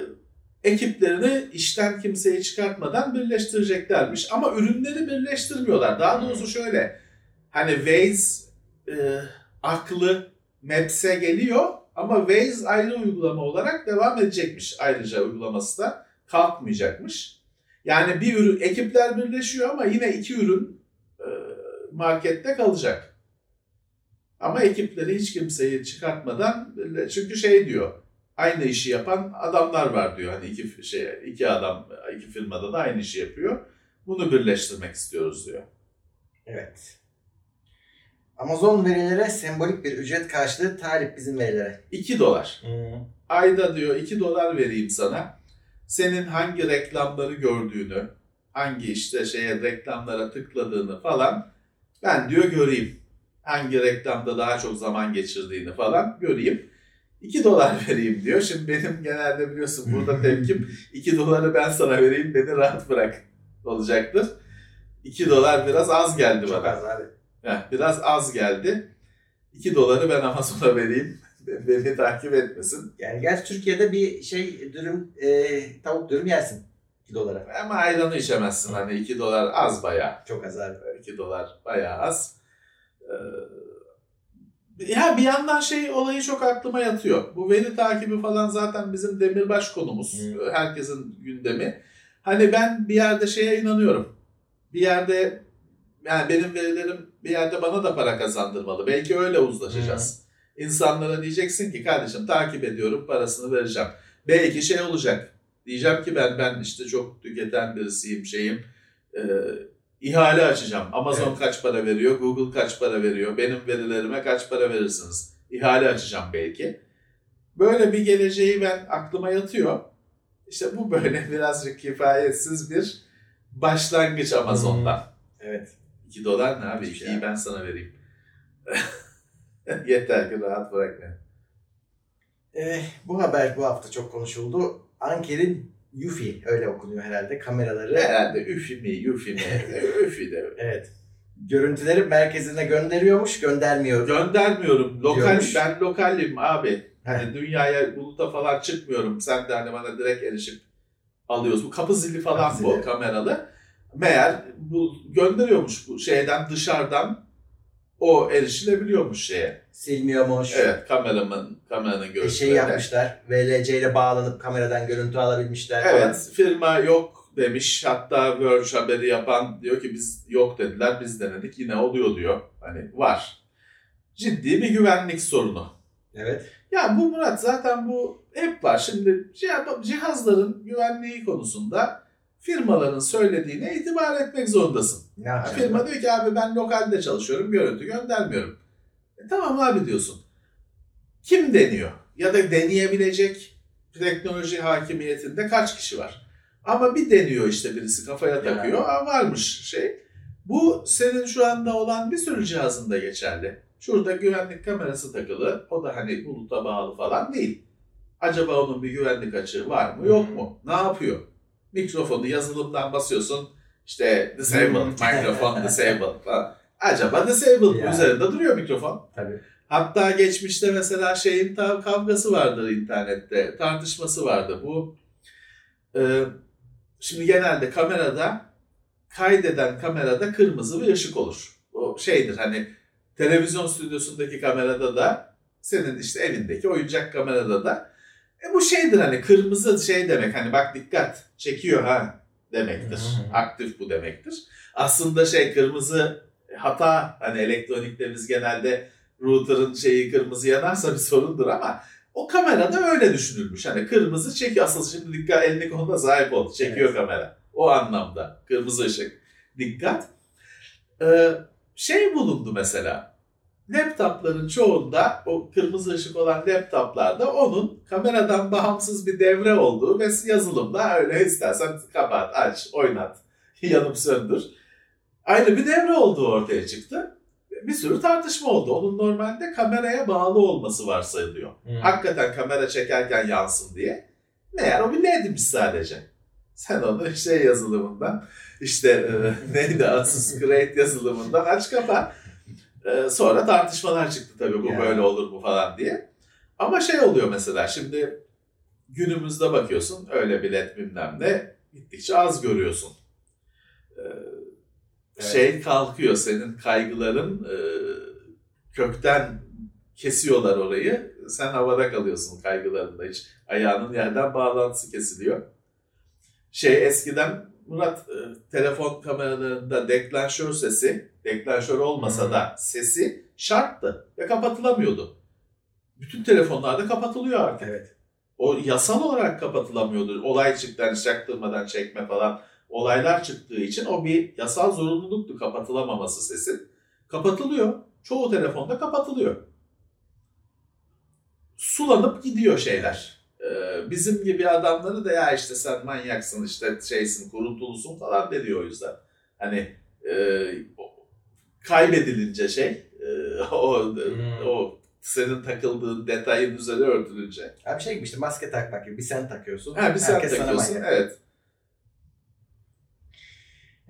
ekiplerini işten kimseyi çıkartmadan birleştireceklermiş. Ama ürünleri birleştirmiyorlar. Daha doğrusu şöyle hani Waze e, aklı Maps'e geliyor ama Waze ayrı uygulama olarak devam edecekmiş ayrıca uygulaması da kalkmayacakmış. Yani bir ürün, ekipler birleşiyor ama yine iki ürün e, markette kalacak. Ama ekipleri hiç kimseyi çıkartmadan birle- çünkü şey diyor aynı işi yapan adamlar var diyor. Hani iki şey iki adam iki firmada da aynı işi yapıyor. Bunu birleştirmek istiyoruz diyor. Evet. Amazon verilere sembolik bir ücret karşılığı talip bizim verilere. 2 dolar. Ayda diyor 2 dolar vereyim sana. Senin hangi reklamları gördüğünü, hangi işte şeye reklamlara tıkladığını falan ben diyor göreyim. Hangi reklamda daha çok zaman geçirdiğini falan göreyim. 2 dolar vereyim diyor. Şimdi benim genelde biliyorsun burada tepkim 2 doları ben sana vereyim beni rahat bırak olacaktır. 2 dolar biraz az geldi Çok bana. az abi. Heh, biraz az geldi. 2 doları ben Amazon'a vereyim. Beni takip etmesin. Yani gerçi Türkiye'de bir şey dürüm, e, tavuk dürüm yersin 2 dolara. Ama ayranı içemezsin. Hani 2 dolar az bayağı. Çok az abi. 2 dolar bayağı az. Ee, ya bir yandan şey olayı çok aklıma yatıyor. Bu veri takibi falan zaten bizim demirbaş konumuz. Hı. Herkesin gündemi. Hani ben bir yerde şeye inanıyorum. Bir yerde yani benim verilerim bir yerde bana da para kazandırmalı. Belki öyle uzlaşacağız. İnsanlara diyeceksin ki kardeşim takip ediyorum parasını vereceğim. Belki şey olacak. Diyeceğim ki ben ben işte çok tüketen birisiyim şeyim. Ee, ihale açacağım. Amazon Evet. kaç para veriyor? Google kaç para veriyor? Benim verilerime kaç para verirsiniz? İhale açacağım belki. Böyle bir geleceği ben aklıma yatıyor. İşte bu böyle birazcık kifayetsiz bir başlangıç Amazon'dan. Evet. 2 dolar ne abi? Hiçbir şey 2'yi ben sana vereyim. Yeter ki rahat bırak beni. E, bu haber bu hafta çok konuşuldu. Anker'in Yufi öyle okunuyor herhalde kameraları. Herhalde üfi mi, yufi mi, üfi de. Evet. Görüntüleri merkezine gönderiyormuş, göndermiyor. Göndermiyorum. Lokal, Diyormuş. ben lokalim abi. Hani dünyaya, buluta falan çıkmıyorum. Sen de hani bana direkt erişip alıyorsun. Bu kapı zili falan Kapı bu zili. kameralı. Meğer bu gönderiyormuş bu şeyden dışarıdan o erişilebiliyormuş şeye. Silmiyormuş. Evet kameramın kameranın görüntüleri. şey yapmışlar. VLC ile bağlanıp kameradan görüntü alabilmişler. falan. Evet firma yok demiş. Hatta Verge haberi yapan diyor ki biz yok dediler biz denedik yine oluyor diyor. Hani var. Ciddi bir güvenlik sorunu. Evet. Ya bu Murat zaten bu hep var. Şimdi cih- cihazların güvenliği konusunda firmaların söylediğine itibar etmek zorundasın. Ya firma diyor ki abi ben lokalde çalışıyorum görüntü göndermiyorum. E tamam abi diyorsun. Kim deniyor? Ya da deneyebilecek teknoloji hakimiyetinde kaç kişi var? Ama bir deniyor işte birisi kafaya Ya. takıyor. Aa, varmış şey. Bu senin şu anda olan bir sürü cihazında geçerli. Şurada güvenlik kamerası takılı. O da hani buluta bağlı falan değil. Acaba onun bir güvenlik açığı var mı yok mu? Ne yapıyor? Mikrofonu yazılımdan basıyorsun. İşte disabled, mikrofon disabled falan. Acaba disabled Ya. mı? Üzerinde duruyor mikrofon. Tabii. Hatta geçmişte mesela şeyin ta- kavgası vardır internette, tartışması vardı. Bu e, şimdi genelde kamerada kaydeden kamerada kırmızı bir ışık olur. O şeydir hani televizyon stüdyosundaki kamerada da senin işte evindeki oyuncak kamerada da e bu şeydir hani kırmızı şey demek hani bak dikkat çekiyor ha demektir. Aktif bu demektir. Aslında şey kırmızı hata hani elektronikte biz genelde router'ın şeyi kırmızı yanarsa bir sorundur ama o kamerada öyle düşünülmüş. Hani kırmızı çekiyor. Asıl şimdi dikkat elini koluna sahip oldu. Çekiyor Evet. kamera. O anlamda. Kırmızı ışık. Dikkat. Ee, şey bulundu mesela. Laptopların çoğunda o kırmızı ışık olan laptoplarda onun kameradan bağımsız bir devre olduğu ve yazılımda öyle istersen kapat, aç, oynat, yanıp söndür. Aynı bir devre olduğu ortaya çıktı. Bir sürü tartışma oldu. Onun normalde kameraya bağlı olması varsayılıyor. Hakikaten kamera çekerken yansın diye. Meğer o bir LED'miş sadece. Sen onu şey yazılımından işte e, neydi Asus Create yazılımından aç kapa. E, sonra tartışmalar çıktı tabii bu Ya. böyle olur mu falan diye. Ama şey oluyor mesela şimdi günümüzde bakıyorsun öyle bir led bilmem ne gittikçe az görüyorsun. E, Evet. Şey kalkıyor senin kaygıların e, kökten kesiyorlar orayı. Sen havada kalıyorsun kaygılarında hiç. Ayağının yerden bağlantısı kesiliyor. Şey eskiden Murat e, telefon kameralarında deklanşör sesi, deklanşör olmasa da sesi şarttı ve kapatılamıyordu. Bütün telefonlarda kapatılıyor artık. Evet. O yasal olarak kapatılamıyordu. Olay çıktı hani çaktırmadan çekme falan olaylar çıktığı için o bir yasal zorunluluktu kapatılamaması sesin. Kapatılıyor. Çoğu telefonda kapatılıyor. Sulanıp gidiyor şeyler. Ee, bizim gibi adamları da ya işte sen manyaksın işte şeysin kuruntulusun falan dedi o yüzden. Hani e, kaybedilince şey e, o Hmm. o senin takıldığın detayın üzerine örtülünce. Abi şey gibi işte maske takmak gibi bir sen takıyorsun. Ha bir sen Herkes sana takıyorsun. Evet.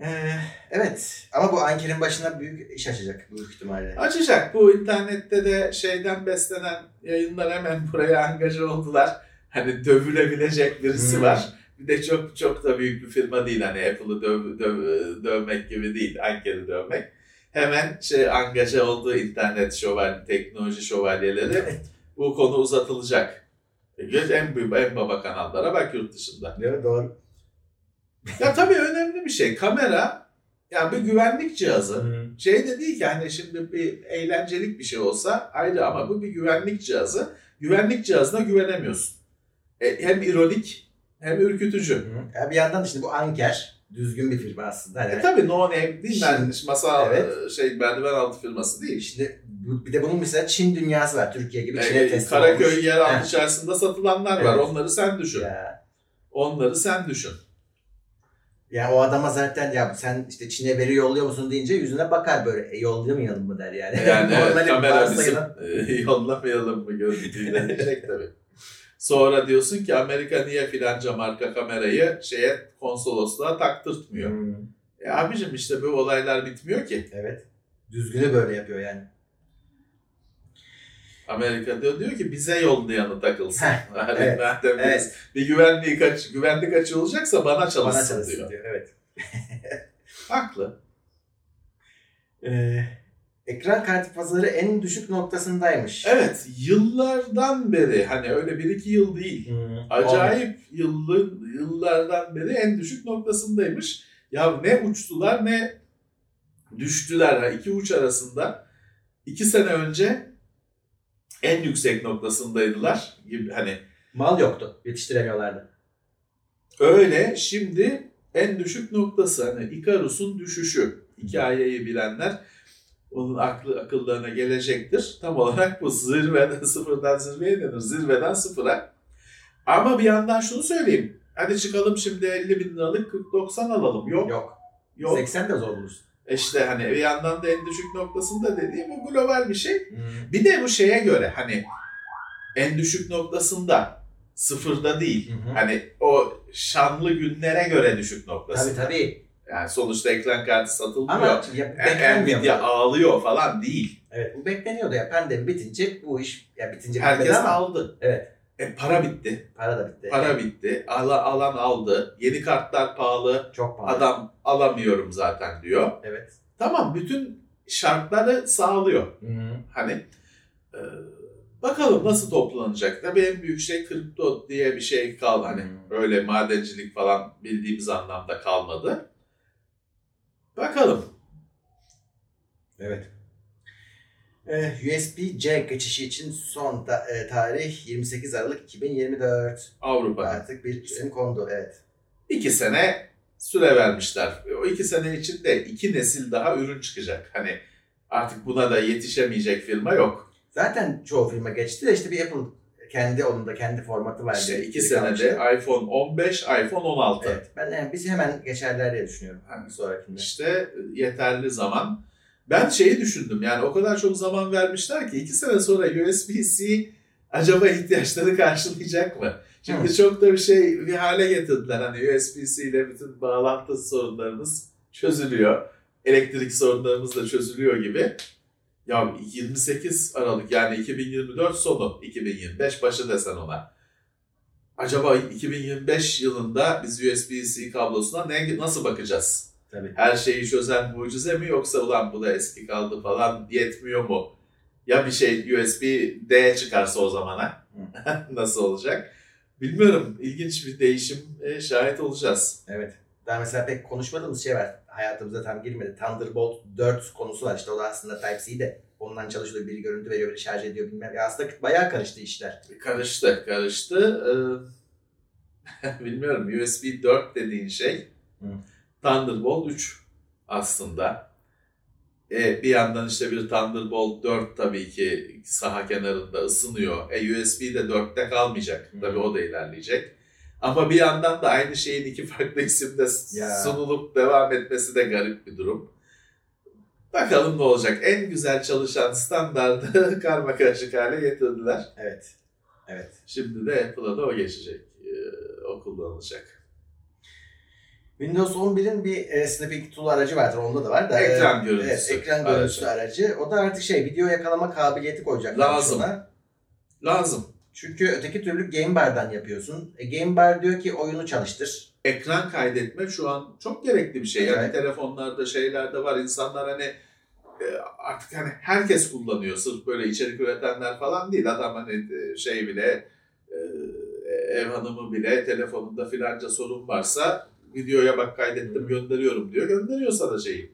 Ee, evet ama bu Anker'in başına büyük iş açacak büyük ihtimalle. Açacak. Bu internette de şeyden beslenen yayınlar hemen buraya angaja oldular. Hani dövülebilecek birisi Hmm. var. Bir de çok çok da büyük bir firma değil. Hani Apple'ı döv, döv- dövmek gibi değil. Anker'i dövmek. Hemen şey angaja olduğu internet şövalye, teknoloji şövalyeleri bu konu uzatılacak. En büyük, en baba kanallara bak yurt dışında. Evet doğru. Ya tabii önemli bir şey. Kamera yani bir güvenlik cihazı. Şey de değil ki hani şimdi bir eğlencelik bir şey olsa ayrı ama bu bir güvenlik cihazı. Güvenlik cihazına güvenemiyorsun. E, hem ironik hem ürkütücü. Hı. Ya bir yandan şimdi bu Anker düzgün bir firma aslında. Hani E tabii no name değil yani masal Evet. e, şey merdiven altı firması değil. Şimdi bir de bunun mesela Çin dünyası var. Türkiye gibi Çin'e E, teslim olmuş. Karaköy yeraltı Heh. içerisinde satılanlar var. Evet. Onları sen düşün. Ya. Onları sen düşün. Ya o adama zaten ya sen işte Çin'e veri yolluyor musun deyince yüzüne bakar böyle. E yollamayalım mı der yani. Yani evet, kamera bizim e, yollamayalım mı görüntüyle diyecek tabii. Sonra diyorsun ki Amerika niye filanca marka kamerayı şeye konsolosluğa taktırtmıyor. Hmm, E abicim işte bu olaylar bitmiyor ki. Evet. Düzgünü böyle yapıyor yani. Amerika diyor, diyor ki bize yollayanı takılsın. Yani evet, madem Evet. bir güvenliği kaç, güvenlik açığı olacaksa bana çalışsın, Bana çalışsın diyor. diyor. Evet. Haklı. Ee, ekran kartı pazarı en düşük noktasındaymış. Evet yıllardan beri hani öyle bir iki yıl değil. Hmm, Acayip yıllı, yıllardan beri en düşük noktasındaymış. Ya ne uçtular ne düştüler. Ha, iki uç arasında iki sene önce en yüksek noktasındaydılar gibi hani Mal yoktu. Yetiştiremiyorlardı. öyle şimdi en düşük noktası hani Icarus'un düşüşü hikayeyi bilenler onun aklı akıllarına gelecektir. Tam olarak bu zirveden sıfırdan zirveye denir. Zirveden sıfıra. Ama bir yandan şunu söyleyeyim. Hadi çıkalım şimdi 50 bin liralık 40-90 alalım. Yok. Yok. Yok. 80 de zor bulursun. İşte hani bir yandan da en düşük noktasında dediğim bu global bir şey. Bir de bu şeye göre hani en düşük noktasında sıfırda değil. Hı hı. Hani o şanlı günlere göre düşük noktası. Tabii tabii. Yani sonuçta ekran kartı satılmıyor. Ama ya, beklenmiyor. Nvidia bu. ağlıyor falan değil. Evet bu bekleniyordu ya. Pandemi bitince bu iş ya bitince Herkes ama aldı. Evet. E, para bitti. para da bitti. Para bitti. Ala- alan aldı. Yeni kartlar pahalı. Çok pahalı. Adam alamıyorum zaten diyor. Evet. Tamam bütün şartları sağlıyor. Hani e, bakalım nasıl toplanacak. Tabii en büyük şey kripto diye bir şey kaldı. Hani Hmm. öyle madencilik falan bildiğimiz anlamda kalmadı. Bakalım. Evet. Ee, USB-C geçişi için son ta- e, tarih 28 Aralık 2024. Avrupa. Artık bir isim kondu. Evet. İki sene süre vermişler. O iki sene içinde iki nesil daha ürün çıkacak. Hani artık buna da yetişemeyecek firma yok. Zaten çoğu firma geçti de işte bir Apple kendi onun da kendi formatı var. İşte diye iki geri senede kalmıştı. iPhone 15, iPhone 16. Evet. Ben yani biz hemen geçerler diye düşünüyorum. Bir sonrakinde. İşte yeterli zaman. Ben şeyi düşündüm yani o kadar çok zaman vermişler ki iki sene sonra USB-C acaba ihtiyaçları karşılayacak mı? Şimdi Hı. çok da bir şey bir hale getirdiler. Hani USB-C ile bütün bağlantı sorunlarımız çözülüyor. Elektrik sorunlarımız da çözülüyor gibi. Ya 28 Aralık yani 2024 sonu 2025 başı desen ona. Acaba 2025 yılında biz USB-C kablosuna ne, nasıl bakacağız? Tabii. her şeyi çözen mucize mi yoksa ulan bu da eski kaldı falan yetmiyor mu? Ya bir şey USB-D çıkarsa o zamana nasıl olacak? Bilmiyorum. İlginç bir değişim şahit olacağız. Evet. Daha mesela pek konuşmadığımız şey var. Hayatımıza tam girmedi. Thunderbolt 4 konusu var. İşte o da aslında Type-C de ondan çalışılıyor. Biri görüntü veriyor, biri şarj ediyor bilmem. Ya aslında bayağı karıştı işler. Karıştı, karıştı. Ee, bilmiyorum. USB 4 dediğin şey Hı. Thunderbolt 3 aslında. E, bir yandan işte bir Thunderbolt 4 tabii ki saha kenarında ısınıyor. E, USB de 4'te kalmayacak. Hı. Tabii o da ilerleyecek. Ama bir yandan da aynı şeyin iki farklı isimde Ya. sunulup devam etmesi de garip bir durum. Bakalım ne olacak. En güzel çalışan standardı karma karışık hale getirdiler. Evet. Evet. Şimdi de Apple'a da o geçecek. Ee, o kullanılacak. Windows 11'in bir e, snapping tool aracı vardır. Onda da var da. Ekran e, görüntüsü Evet, ekran aracı. görüntüsü aracı. O da artık şey video yakalama kabiliyeti koyacaklar. Lazım. buna. Lazım. Çünkü öteki türlü Game Bar'dan yapıyorsun. E, Game Bar diyor ki oyunu çalıştır. Ekran kaydetme şu an çok gerekli bir şey. Yani Evet. telefonlarda şeylerde var. İnsanlar hani e, artık hani herkes kullanıyor. Sırf böyle içerik üretenler falan değil. Adam hani e, şey bile e, ev hanımı bile telefonunda filanca sorun varsa videoya bak kaydettim gönderiyorum diyor. Gönderiyor sana şeyi.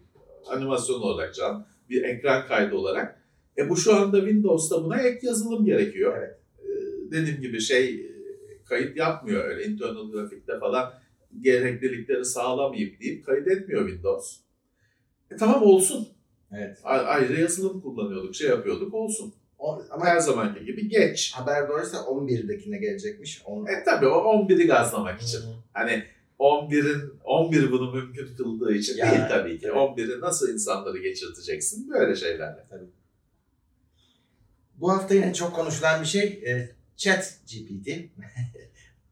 Animasyon olarak can. Bir ekran kaydı olarak. E bu şu anda Windows'ta buna ek yazılım gerekiyor. Evet. Dediğim gibi şey e, kayıt yapmıyor öyle internal grafikte falan gereklilikleri sağlamayıp deyip kaydetmiyor Windows. E tamam olsun. Evet. Ayrı yazılım kullanıyorduk, şey yapıyorduk olsun. O, ama Her zamanki gibi geç. haber doğruysa 11'dekine gelecekmiş. On... E tabii o 11'i gazlamak için. Hani 11'in 11 bunu mümkün kıldığı için Ya, değil tabii ki. evet. 11'i nasıl insanları geçirteceksin böyle şeylerle. Bu hafta yine çok konuşulan bir şey e, Chat GPT.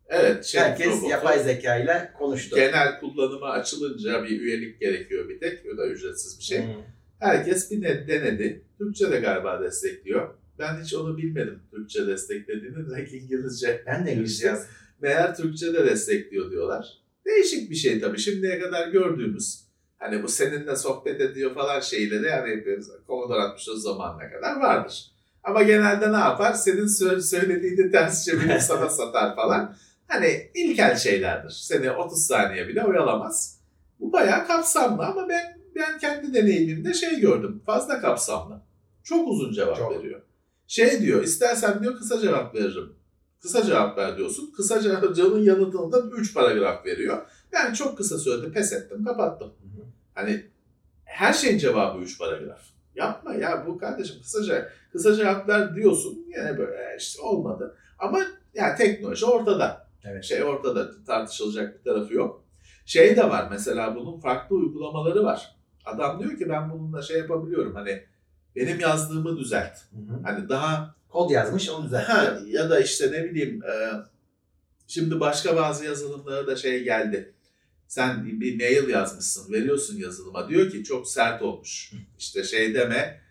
Evet, şey Herkes robotu. yapay zeka ile konuştu. genel kullanıma açılınca bir üyelik gerekiyor bir tek. O da ücretsiz bir şey. Hmm. Herkes bir ne denedi. Türkçe de galiba destekliyor. Ben hiç onu bilmedim Türkçe desteklediğini. Direkt İngilizce. Ben de İngilizce yazdım. Meğer Türkçe de destekliyor diyorlar. Değişik bir şey tabii. Şimdiye kadar gördüğümüz hani bu seninle sohbet ediyor falan şeyleri hani biz Commodore 64 zamanına kadar vardır. Ama genelde ne yapar? Senin sö- söylediğini ters çevirip sana satar falan. Hani ilkel şeylerdir. Seni 30 saniye bile oyalamaz. Bu bayağı kapsamlı ama ben ben kendi deneyimimde şey gördüm. Fazla kapsamlı. Çok uzun cevap Çok. veriyor. Şey diyor, istersen diyor kısa cevap veririm. Kısa cevap ver diyorsun. Kısa cevabın yanıtını da 3 paragraf veriyor. Ben çok kısa sürede pes ettim, kapattım. Hı hı. Hani her şeyin cevabı 3 paragraf. Yapma ya bu kardeşim kısaca kısa cevap ver diyorsun. Yine böyle işte olmadı. Ama yani teknoloji ortada. Evet. Şey ortada tartışılacak bir tarafı yok. Şey de var mesela bunun farklı uygulamaları var. Adam diyor ki ben bununla şey yapabiliyorum hani benim yazdığımı düzelt. Hı hı. Hani daha Kod yazmış onu ha, düzeltiyor. ya da işte ne bileyim e, şimdi başka bazı yazılımlara da şey geldi. Sen bir mail yazmışsın, veriyorsun yazılıma. Diyor ki çok sert olmuş. İşte şey deme,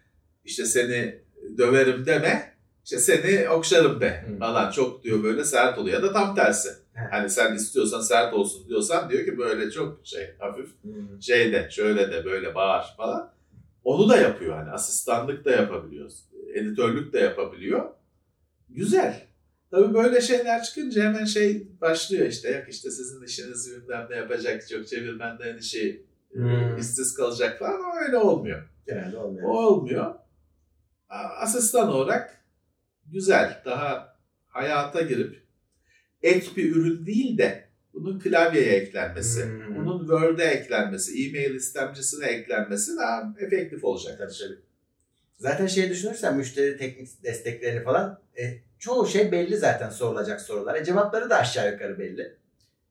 işte seni döverim deme, işte seni okşarım de falan. Çok diyor böyle sert oluyor. Ya da tam tersi. Hani sen istiyorsan sert olsun diyorsan diyor ki böyle çok şey hafif şey de şöyle de böyle bağır falan. Onu da yapıyor hani asistanlık da yapabiliyor. Editörlük de yapabiliyor. Güzel. Tabii böyle şeyler çıkınca hemen şey başlıyor işte. Yok işte sizin işinizi bilmem ne yapacak, çok çevirmenden işi e, Hmm. işsiz kalacak falan ama öyle olmuyor. Genelde olmuyor. O olmuyor. Asistan olarak güzel. Daha hayata girip ek bir ürün değil de bunun klavyeye eklenmesi, Hmm. bunun Word'e eklenmesi, e-mail istemcisine eklenmesi daha efektif olacak. Tabii, tabii. Zaten şey düşünürsen müşteri teknik desteklerini falan e, çoğu şey belli zaten sorulacak sorular. E, cevapları da aşağı yukarı belli.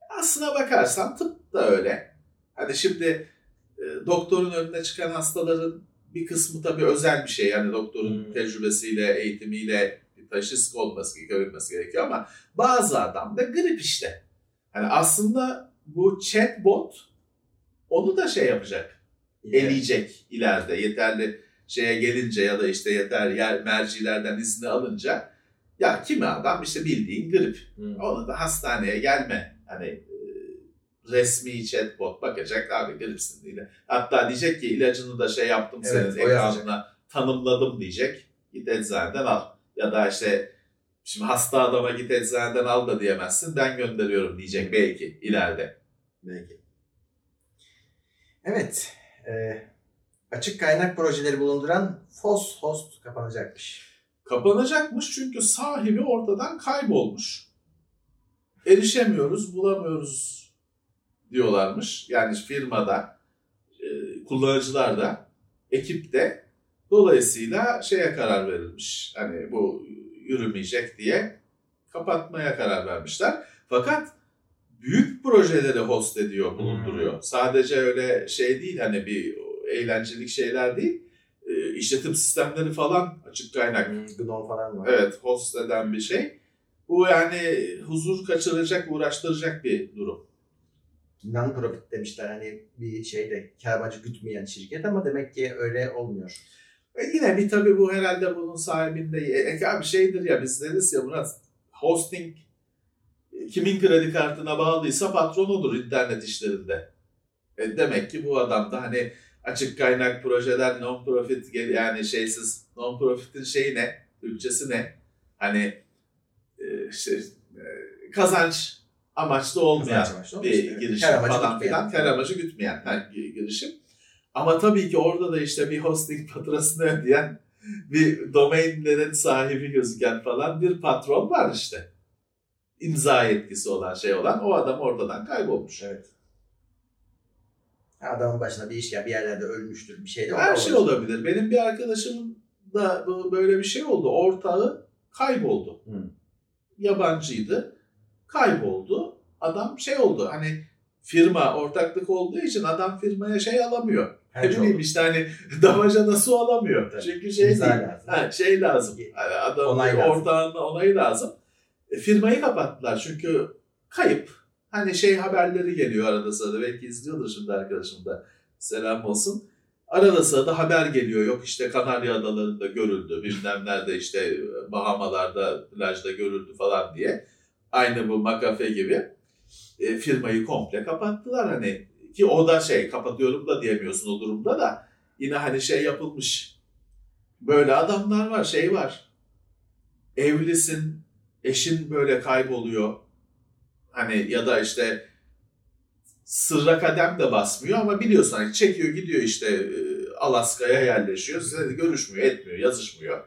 Aslına bakarsan tıp da öyle. Hani şimdi e, doktorun önüne çıkan hastaların bir kısmı tabii özel bir şey. Yani doktorun Hmm. tecrübesiyle, eğitimiyle bir taşısı olması, görülmesi gerekiyor ama bazı adam da grip işte. Hani aslında bu chatbot onu da şey yapacak, eleyecek ileride yeterli şeye gelince ya da işte yeter yer mercilerden izni alınca ya kimi adam işte bildiğin grip. Hmm. Onu da hastaneye gelme. Hani e, resmi chatbot bakacak abi gripsin diye. Hatta diyecek ki ilacını da şey yaptım Evet, senin ekranına tanımladım diyecek. Git eczaneden al. Ya da işte şimdi hasta adama git eczaneden al da diyemezsin. Ben gönderiyorum diyecek belki ileride. Belki. Evet. e, açık kaynak projeleri bulunduran FOSS host kapanacakmış. Kapanacakmış çünkü sahibi ortadan kaybolmuş. Erişemiyoruz, bulamıyoruz diyorlarmış. Yani firmada, e, kullanıcılarda, ekipte dolayısıyla şeye karar verilmiş. Hani bu yürümeyecek diye kapatmaya karar vermişler. Fakat büyük projeleri host ediyor, bulunduruyor. Sadece öyle şey değil hani bir eğlencelik şeyler değil. E, işletim sistemleri falan açık kaynak. Hmm, Gnome falan var. Evet, host eden bir şey. Bu yani huzur kaçıracak, uğraştıracak bir durum. Non-profit demişler hani bir şeyde kar amacı gütmeyen şirket ama demek ki öyle olmuyor. E yine bir tabii bu herhalde bunun sahibinde e, bir şeydir ya biz deriz ya Murat hosting e, kimin kredi kartına bağlıysa patron olur internet işlerinde. E demek ki bu adam da hani açık kaynak projeler non-profit yani şeysiz non-profit'in şeyi ne? Türkçesi ne? Hani e, şey, e, kazanç amaçlı olmayan Kazanç amaçlı bir evet. girişim Kar falan filan. Kar amacı gütmeyen her girişim. Ama tabii ki orada da işte bir hosting faturasını ödeyen bir domainlerin sahibi gözüken falan bir patron var işte. İmza yetkisi olan şey olan o adam ortadan kaybolmuş. Evet. Adamın başına bir iş gel bir yerlerde ölmüştür bir şey de Her şey olabilir. Benim bir arkadaşımın da böyle bir şey oldu. Ortağı kayboldu. Hı. Yabancıydı. Kayboldu. Adam şey oldu hani firma ortaklık olduğu için adam firmaya şey alamıyor. Ne bileyim işte hani damacana su alamıyor. Tabii. Çünkü şey değil. lazım. Ha, şey lazım. Adam Onay lazım. ortağının onayı lazım. E, firmayı kapattılar çünkü kayıp. Hani şey haberleri geliyor arada sırada. Belki izliyordur şimdi arkadaşım da. Selam olsun. Arada sırada haber geliyor. Yok işte Kanarya Adaları'nda görüldü. Bilmem nerede işte Bahamalar'da plajda görüldü falan diye. Aynı bu makafe gibi. E, firmayı komple kapattılar hani. Ki o da şey kapatıyorum da diyemiyorsun o durumda da. Yine hani şey yapılmış. Böyle adamlar var şey var. Evlisin, eşin böyle kayboluyor. Hani ya da işte sırra kadem de basmıyor ama biliyorsun hani çekiyor gidiyor işte e, Alaska'ya yerleşiyor. De görüşmüyor, etmiyor, yazışmıyor.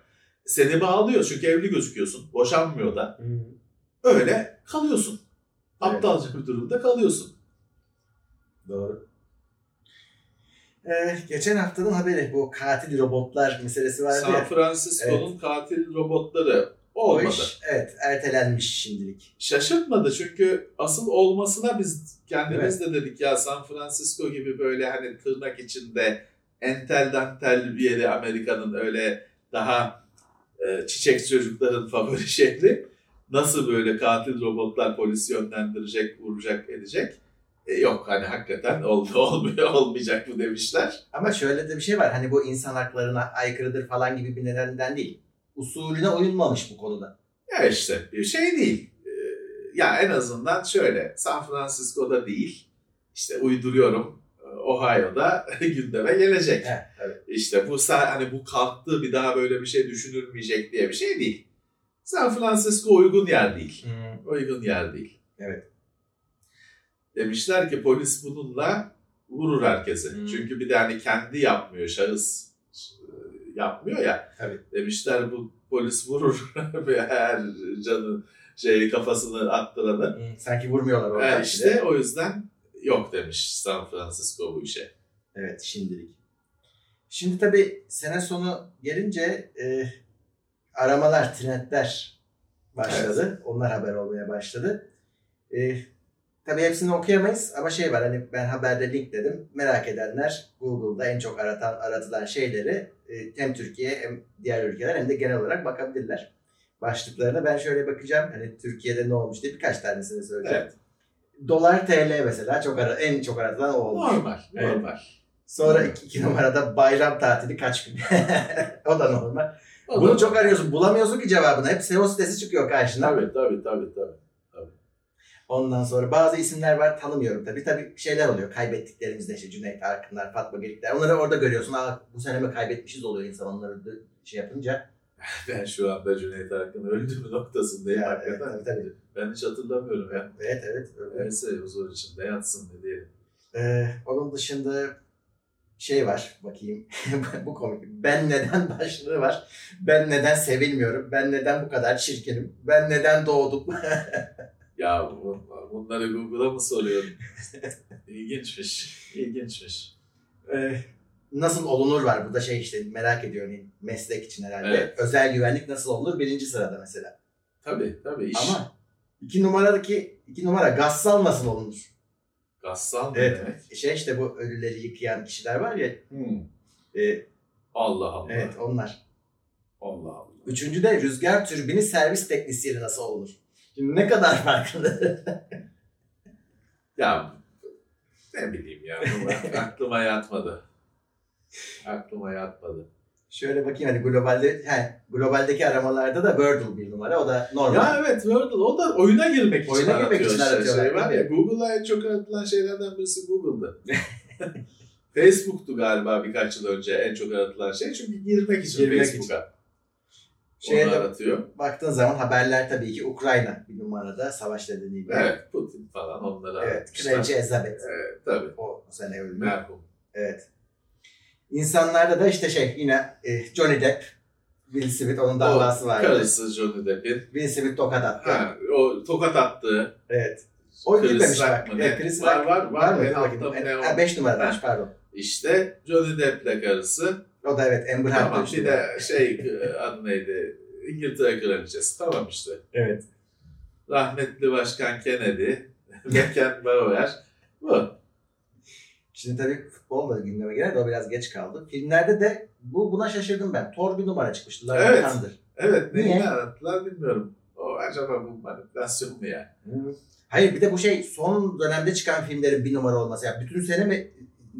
Seni bağlıyor çünkü evli gözüküyorsun. Boşanmıyor da. Öyle kalıyorsun. Aptalca bir durumda kalıyorsun. Doğru. Ee, geçen haftanın haberi bu katil robotlar meselesi vardı San. Francisco'nun katil robotları O olmadı. iş, evet ertelenmiş şimdilik. Şaşırtmadı çünkü asıl olmasına biz kendimiz de dedik ya San Francisco gibi böyle hani tırnak içinde entel dantel bir yeri Amerika'nın öyle daha e, çiçek çocukların favori şehri. Nasıl böyle katil robotlar polisi yönlendirecek, vuracak, edecek? E, yok hani hakikaten oldu, olmuyor, olmayacak bu demişler. Ama şöyle de bir şey var. Hani bu insan haklarına aykırıdır falan gibi bir nedenden değil. Usulüne uyulmamış bu konuda. Ya işte bir şey değil. Ee, Ya en azından şöyle San Francisco'da değil işte uyduruyorum Ohio'da gündeme gelecek. He, evet. İşte bu hani bu kalktı bir daha böyle bir şey düşünülmeyecek diye bir şey değil. San Francisco uygun yer değil. Uygun yer değil. Evet. Demişler ki polis bununla vurur herkesi. Hmm. Çünkü bir de hani kendi yapmıyor şahıs e, yapmıyor ya. Tabii. Demişler bu polis vurur her canı şey kafasını attıranı. Hı, Sanki vurmuyorlar orada. Ha, işte o yüzden yok demiş San Francisco bu işe. Evet şimdilik. Şimdi tabii sene sonu gelince e, aramalar, trendler başladı. Onlar haber olmaya başladı. E, tabii hepsini okuyamayız ama şey var hani ben haberde link dedim. Merak edenler Google'da en çok aratan aratılan şeyleri e, hem Türkiye hem diğer ülkeler hem de genel olarak bakabilirler. Başlıklarına ben şöyle bakacağım. Hani Türkiye'de ne olmuş diye birkaç tanesini söyleyeceğim. Evet. Dolar TL mesela çok ara, en çok aratılan o olmuş. Normal, Evet. normal. Sonra iki, iki numarada bayram tatili kaç gün? o da normal. Bunu çok arıyorsun. Bulamıyorsun ki cevabını. Hep SEO sitesi çıkıyor karşına. Tabii tabii tabii tabii. Ondan sonra bazı isimler var tanımıyorum tabii. Tabii şeyler oluyor. Kaybettiklerimizde işte Cüneyt Arkınlar, Fatma Girikler. Onları orada görüyorsun. Aa, bu sene mi kaybetmişiz oluyor insan onları şey yapınca. Ben şu anda Cüneyt Arkın öldü mü noktasındayım Ya, hakikaten. evet, tabii. Ben hiç hatırlamıyorum ya. Evet evet. Öyle. Neyse huzur içinde yatsın ne diyelim. Ee, onun dışında şey var bakayım bu komik. Ben neden başlığı var. Ben neden sevilmiyorum. Ben neden bu kadar çirkinim. Ben neden doğdum. Ya bu- bunları Google'a mı soruyorsun? İlginçmiş. İlginçmiş. Ee, nasıl olunur var. Bu da şey işte merak ediyorum meslek için herhalde. Evet. Özel güvenlik nasıl olunur? Birinci sırada mesela. Tabii tabii iş. Ama iki numaradaki iki numara gassal nasıl olunur? Gassal Evet. demek? Şey işte bu ölüleri yıkayan kişiler var ya. Hmm. e, Allah Allah. evet onlar. Allah Allah. Üçüncü de rüzgar türbini servis teknisyeni nasıl olunur? Şimdi ne kadar farklı. Ya ne bileyim ya. aklıma yatmadı. Aklıma yatmadı. Şöyle bakayım hani globalde he, globaldeki aramalarda da Wordle bir numara. O da normal. Ya evet Wordle o da oyuna girmek için Oyuna girmek aratıyor için işte. aratıyorlar, Şey var ya. Google'a en çok aratılan şeylerden birisi Google'dı. Facebook'tu galiba birkaç yıl önce en çok aratılan şey. Çünkü girmek için Girmek Facebook'a. Şeye Onu aratıyor. baktığın zaman haberler tabii ki Ukrayna bir numarada savaş nedeniyle. Evet Putin falan onları Evet. Kraliçe Elizabeth. Evet tabii. O sene öldü. Merhum. Evet. İnsanlarda da işte şey yine e, Johnny Depp, Will Smith onun davası vardı. Karısı Johnny Depp'in. Will Smith tokat attı. Ha, o tokat attığı. Evet. O gitmemiş bak. mı? Evet, Chris Var, Rock- var, var. mı? En altta mı ne Ha, o? 5 numaradaymış pardon. İşte Johnny Depp'le karısı. O da evet Amber Heard Tamam bir de şey adı neydi? İngiltere Kraliçesi. Tamam işte. Evet. Rahmetli Başkan Kennedy. Beckenbauer. Bu. Şimdi tabii futbol da gündeme de o biraz geç kaldı. Filmlerde de bu buna şaşırdım ben. Thor bir numara çıkmıştı. Love Evet. Thunder. Evet Niye? neyini arattılar bilmiyorum. O acaba bu manipülasyon mu ya? Hayır bir de bu şey son dönemde çıkan filmlerin bir numara olması. Yani bütün sene mi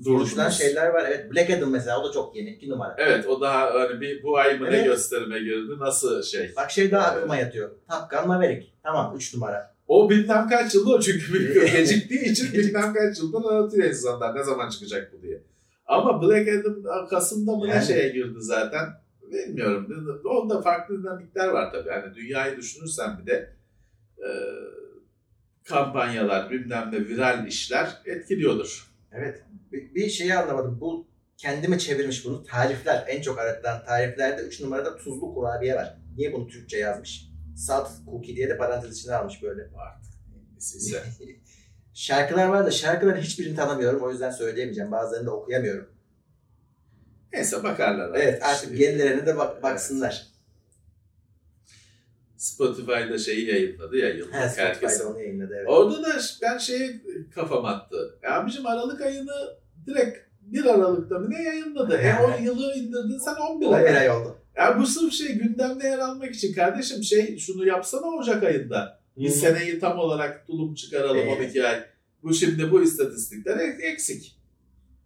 konuşulan şeyler var. Evet Black Adam mesela o da çok yeni. iki numara. Evet o daha hani bir bu ay mı ne Evet. gösterime girdi nasıl şey? Bak şey daha aklıma yatıyor. Top Gun Maverick. Tamam 3 numara. O bilmem kaç yılda o çünkü bir geciktiği için bilmem kaç yıldan aratıyor insanlar ne zaman çıkacak bu diye. Ama Black Adam Kasım'da mı ne Yani. şeye girdi zaten bilmiyorum. Onda farklı dinamikler var tabii. Hani dünyayı düşünürsen bir de e, kampanyalar bilmem ne viral işler etkiliyordur. Evet. Bir, bir şeyi anlamadım. Bu kendime çevirmiş bunu. Tarifler. En çok aratılan tariflerde 3 numarada tuzlu kurabiye var. Niye bunu Türkçe yazmış? Salt cookie diye de parantez içine almış böyle. Artık neyse. Şarkılar var da şarkıların hiçbirini tanımıyorum. O yüzden söyleyemeyeceğim. Bazılarını da okuyamıyorum. Neyse bakarlar. Evet artık gerilerine de bak baksınlar. Spotify'da şeyi yayınladı ya yıllık He herkes. Spotify'da onu yayınladı evet. Orada da ben şey kafam attı. Ya abicim Aralık ayını direkt 1 Aralık'ta mı ne yayınladı? e o yılı indirdin sen 11 11 ay. ay oldu. Ya bu sırf şey gündemde yer almak için kardeşim şey şunu yapsana Ocak ayında. Bir seneyi tam olarak tulum çıkaralım Evet. 12 ay. Bu şimdi bu istatistikler ek- eksik.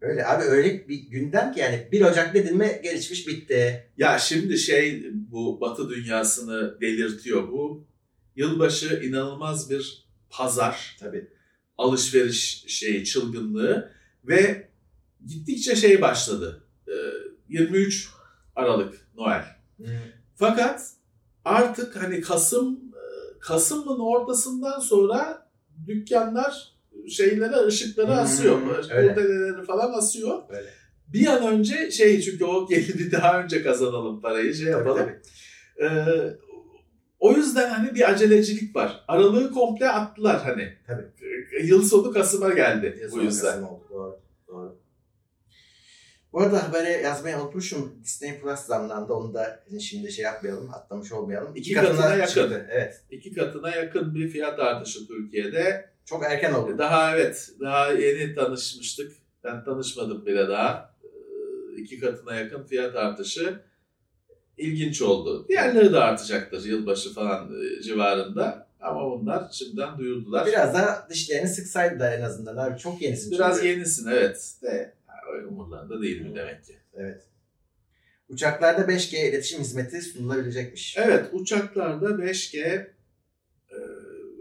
Öyle abi öyle bir gündem ki yani 1 Ocak dedin mi gelişmiş bitti. Ya şimdi şey bu batı dünyasını delirtiyor. Bu yılbaşı inanılmaz bir pazar. Tabii. alışveriş şeyi çılgınlığı ve gittikçe şey başladı. Ee, 23 Aralık Noel. Fakat artık hani Kasım e, Kasım'ın ortasından sonra dükkanlar şeylere ışıkları Hmm, asıyor. öyle. Kurdeleleri falan asıyor. Öyle. Bir an önce şey çünkü o geliri daha önce kazanalım parayı şey Tabii, yapalım. tabii. Ee, o yüzden hani bir acelecilik var. Aralığı komple attılar hani. Tabii. Yıl sonu Kasım'a geldi Yazın bu yüzden. Kasım oldu. Doğru. Doğru. Bu arada haberi yazmayı unutmuşum. Disney Plus zamlandı. Onu da şimdi şey yapmayalım, atlamış olmayalım. İki katına yakın. çıktı. Evet. İki katına yakın bir fiyat artışı Türkiye'de. Çok erken oldu. Daha evet, daha yeni tanışmıştık. Ben tanışmadım bile daha. Ee, İki katına yakın fiyat artışı ilginç oldu. Diğerleri de artacaktır yılbaşı falan e, civarında. Ama bunlar şimdiden duyurdular. Biraz da dişlerini sıksaydılar en azından abi. Çok yenisin. Biraz çünkü. yenisin evet. De umurlarında değil mi demek ki. Evet. Uçaklarda 5G iletişim hizmeti sunulabilecekmiş. Evet uçaklarda 5G e,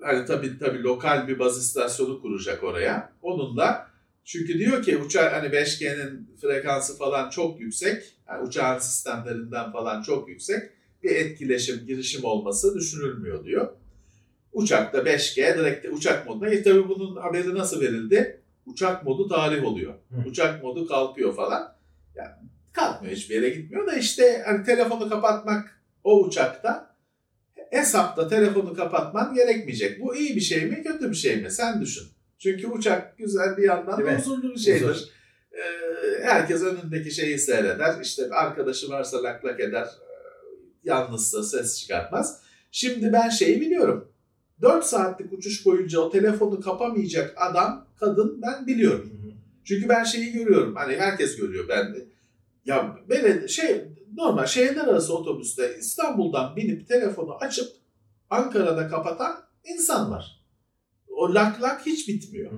hani tabii tabii lokal bir baz istasyonu kuracak oraya. Onunla çünkü diyor ki uçak hani 5G'nin frekansı falan çok yüksek. Yani uçağın sistemlerinden falan çok yüksek. Bir etkileşim, girişim olması düşünülmüyor diyor. Uçakta 5G direkt uçak moduna. E tabii bunun haberi nasıl verildi? Uçak modu tarih oluyor. Hı. Uçak modu kalkıyor falan. Yani kalkmıyor hiçbir yere gitmiyor da işte hani telefonu kapatmak o uçakta hesapta telefonu kapatman gerekmeyecek. Bu iyi bir şey mi kötü bir şey mi sen düşün. Çünkü uçak güzel bir yandan Değil da huzurlu bir şeydir. Huzur. Ee, herkes önündeki şeyi seyreder. İşte arkadaşı varsa lak lak eder. Ee, Yalnızsa ses çıkartmaz. Şimdi ben şeyi biliyorum. 4 saatlik uçuş boyunca o telefonu kapamayacak adam, kadın ben biliyorum. Çünkü ben şeyi görüyorum. Hani herkes görüyor ben de. Ya böyle şey normal şehirler arası otobüste İstanbul'dan binip telefonu açıp Ankara'da kapatan insan var. O lak lak hiç bitmiyor.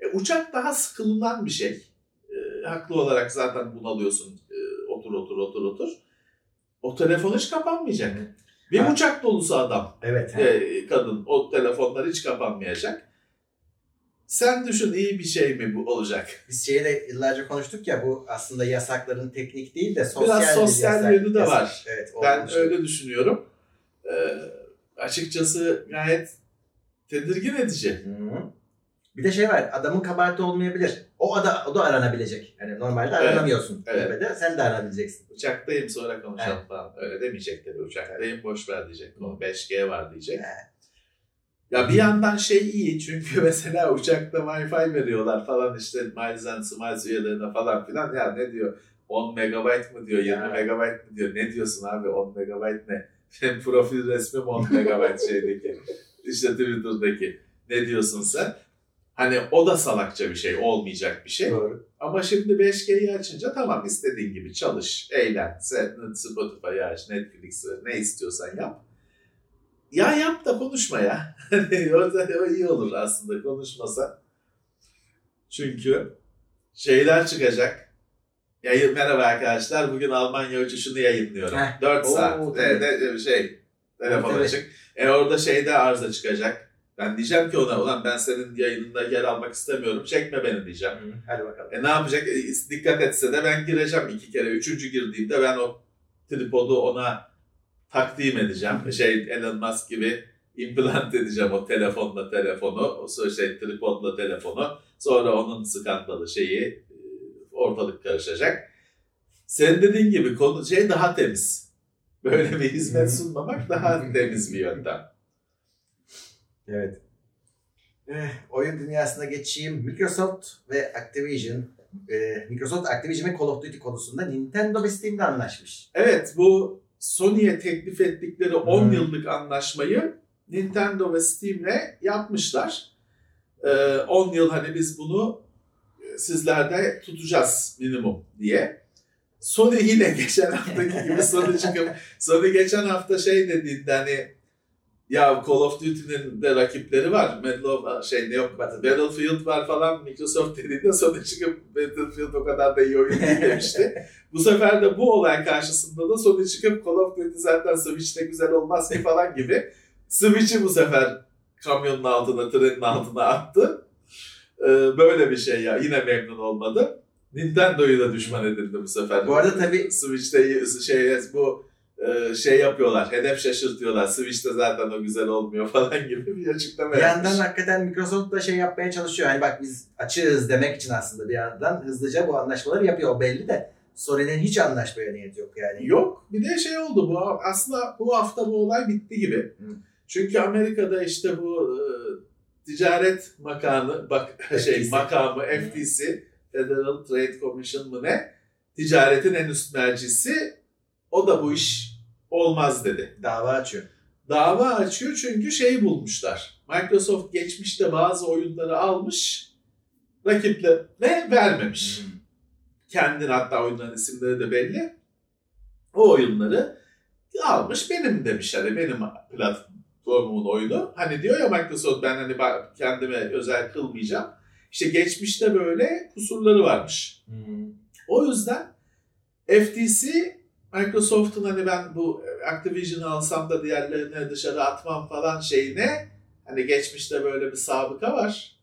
E, uçak daha sıkılınan bir şey. E, haklı olarak zaten bunalıyorsun. E, otur otur otur otur. O telefon hiç kapanmayacak. Bir Ha. uçak dolusu adam, Evet. e, kadın o telefonlar hiç kapanmayacak. Sen düşün iyi bir şey mi bu olacak? Biz şeyi de yıllarca konuştuk ya bu aslında yasakların teknik değil de sosyal Biraz bir sosyal yasak- yönü de yasak. var. Evet, Ben olduğunu öyle düşünüyorum. Ee, açıkçası gayet tedirgin edici. Hı hı. Bir de şey var, adamın kabahati olmayabilir. O da o da aranabilecek. Yani normalde Evet, aranamıyorsun. evet. Tepede, sen de aranabileceksin. Uçaktayım sonra konuşalım Evet. falan. Öyle demeyecek tabii. Uçaktayım boş ver diyecek. O 5G var diyecek. Evet. Ya bir yandan şey iyi çünkü mesela uçakta Wi-Fi veriyorlar falan işte Miles and Smiles üyelerine falan filan. Ya ne diyor? 10 megabayt mı diyor, 20 Ya. megabayt mı diyor. Ne diyorsun abi 10 megabayt ne? Benim profil resmim 10 megabayt şeydeki. işte Twitter'daki. Ne diyorsun sen? Hani o da salakça bir şey, olmayacak bir şey. Doğru. Ama şimdi 5G'yi açınca tamam istediğin gibi çalış, eğlen, Spotify'ı aç, Netflix'i ne istiyorsan yap. Ya yap da konuşma ya. Hani o, da- o iyi olur aslında konuşmasa. Çünkü şeyler çıkacak. Yayın, merhaba arkadaşlar bugün Almanya uçuşunu yayınlıyorum. Heh. 4 Oo, saat. tabii. E, ne- şey telefon Tabii. açık. E orada şeyde arıza çıkacak. Ben diyeceğim ki ona ulan ben senin yayınında yer almak istemiyorum. Çekme beni diyeceğim. Hı, Hadi bakalım. E ne yapacak? E, dikkat etse de ben gireceğim iki kere. Üçüncü girdiğimde ben o tripodu ona takdim edeceğim. Şey Elon Musk gibi implant edeceğim o telefonla telefonu. O şey tripodla telefonu. Sonra onun skandalı şeyi e, ortalık karışacak. Senin dediğin gibi konu şey daha temiz. Böyle bir hizmet sunmamak daha temiz bir yöntem. Evet. Eh, oyun dünyasına geçeyim. Microsoft ve Activision, eh, Microsoft Activision ve Call of Duty konusunda Nintendo ve Steam'de anlaşmış. Evet bu Sony'ye teklif ettikleri 10 Hmm. yıllık anlaşmayı Nintendo ve Steam'le yapmışlar. Ee, 10 yıl hani biz bunu e, sizlerde tutacağız minimum diye. Sony yine geçen haftaki gibi Sony çıkıp Sony geçen hafta şey dediğinde hani ya Call of Duty'nin de rakipleri var. Medal of, şey ne yok Battlefield var falan Microsoft dediğinde Sony çıkıp Battlefield o kadar da iyi oyun değil demişti. Bu sefer de bu olay karşısında da Sony çıkıp Call of Duty zaten Switch'te güzel olmaz ki falan gibi Switch'i bu sefer kamyonun altına, trenin altına attı. Ee, böyle bir şey ya. Yine memnun olmadı. Nintendo'yu da düşman edildi bu sefer. Bu arada tabii Switch'te şey bu e, şey yapıyorlar. Hedef şaşırtıyorlar. Switch'te zaten o güzel olmuyor falan gibi bir açıklama bir yapmış. yandan hakikaten Microsoft da şey yapmaya çalışıyor. Hani bak biz açığız demek için aslında bir yandan hızlıca bu anlaşmaları yapıyor. O belli de Sony'nin hiç anlaşmaya niyeti yok yani. Yok. Bir de şey oldu bu aslında bu hafta bu olay bitti gibi. Hı. Çünkü Amerika'da işte bu e, ticaret makanı bak şey FTC. makamı Hı. FTC Federal Trade Commission mı ne? Ticaretin en üst mercisi o da bu iş olmaz dedi. Dava açıyor. Dava açıyor çünkü şey bulmuşlar. Microsoft geçmişte bazı oyunları almış rakiplerine vermemiş kendin hatta oyunların isimleri de belli. O oyunları almış benim demiş hani benim platformumun oyunu. Hani diyor ya Microsoft ben hani kendime özel kılmayacağım. İşte geçmişte böyle kusurları varmış. O yüzden FTC Microsoft'un hani ben bu Activision'ı alsam da diğerlerini dışarı atmam falan şeyine hani geçmişte böyle bir sabıka var.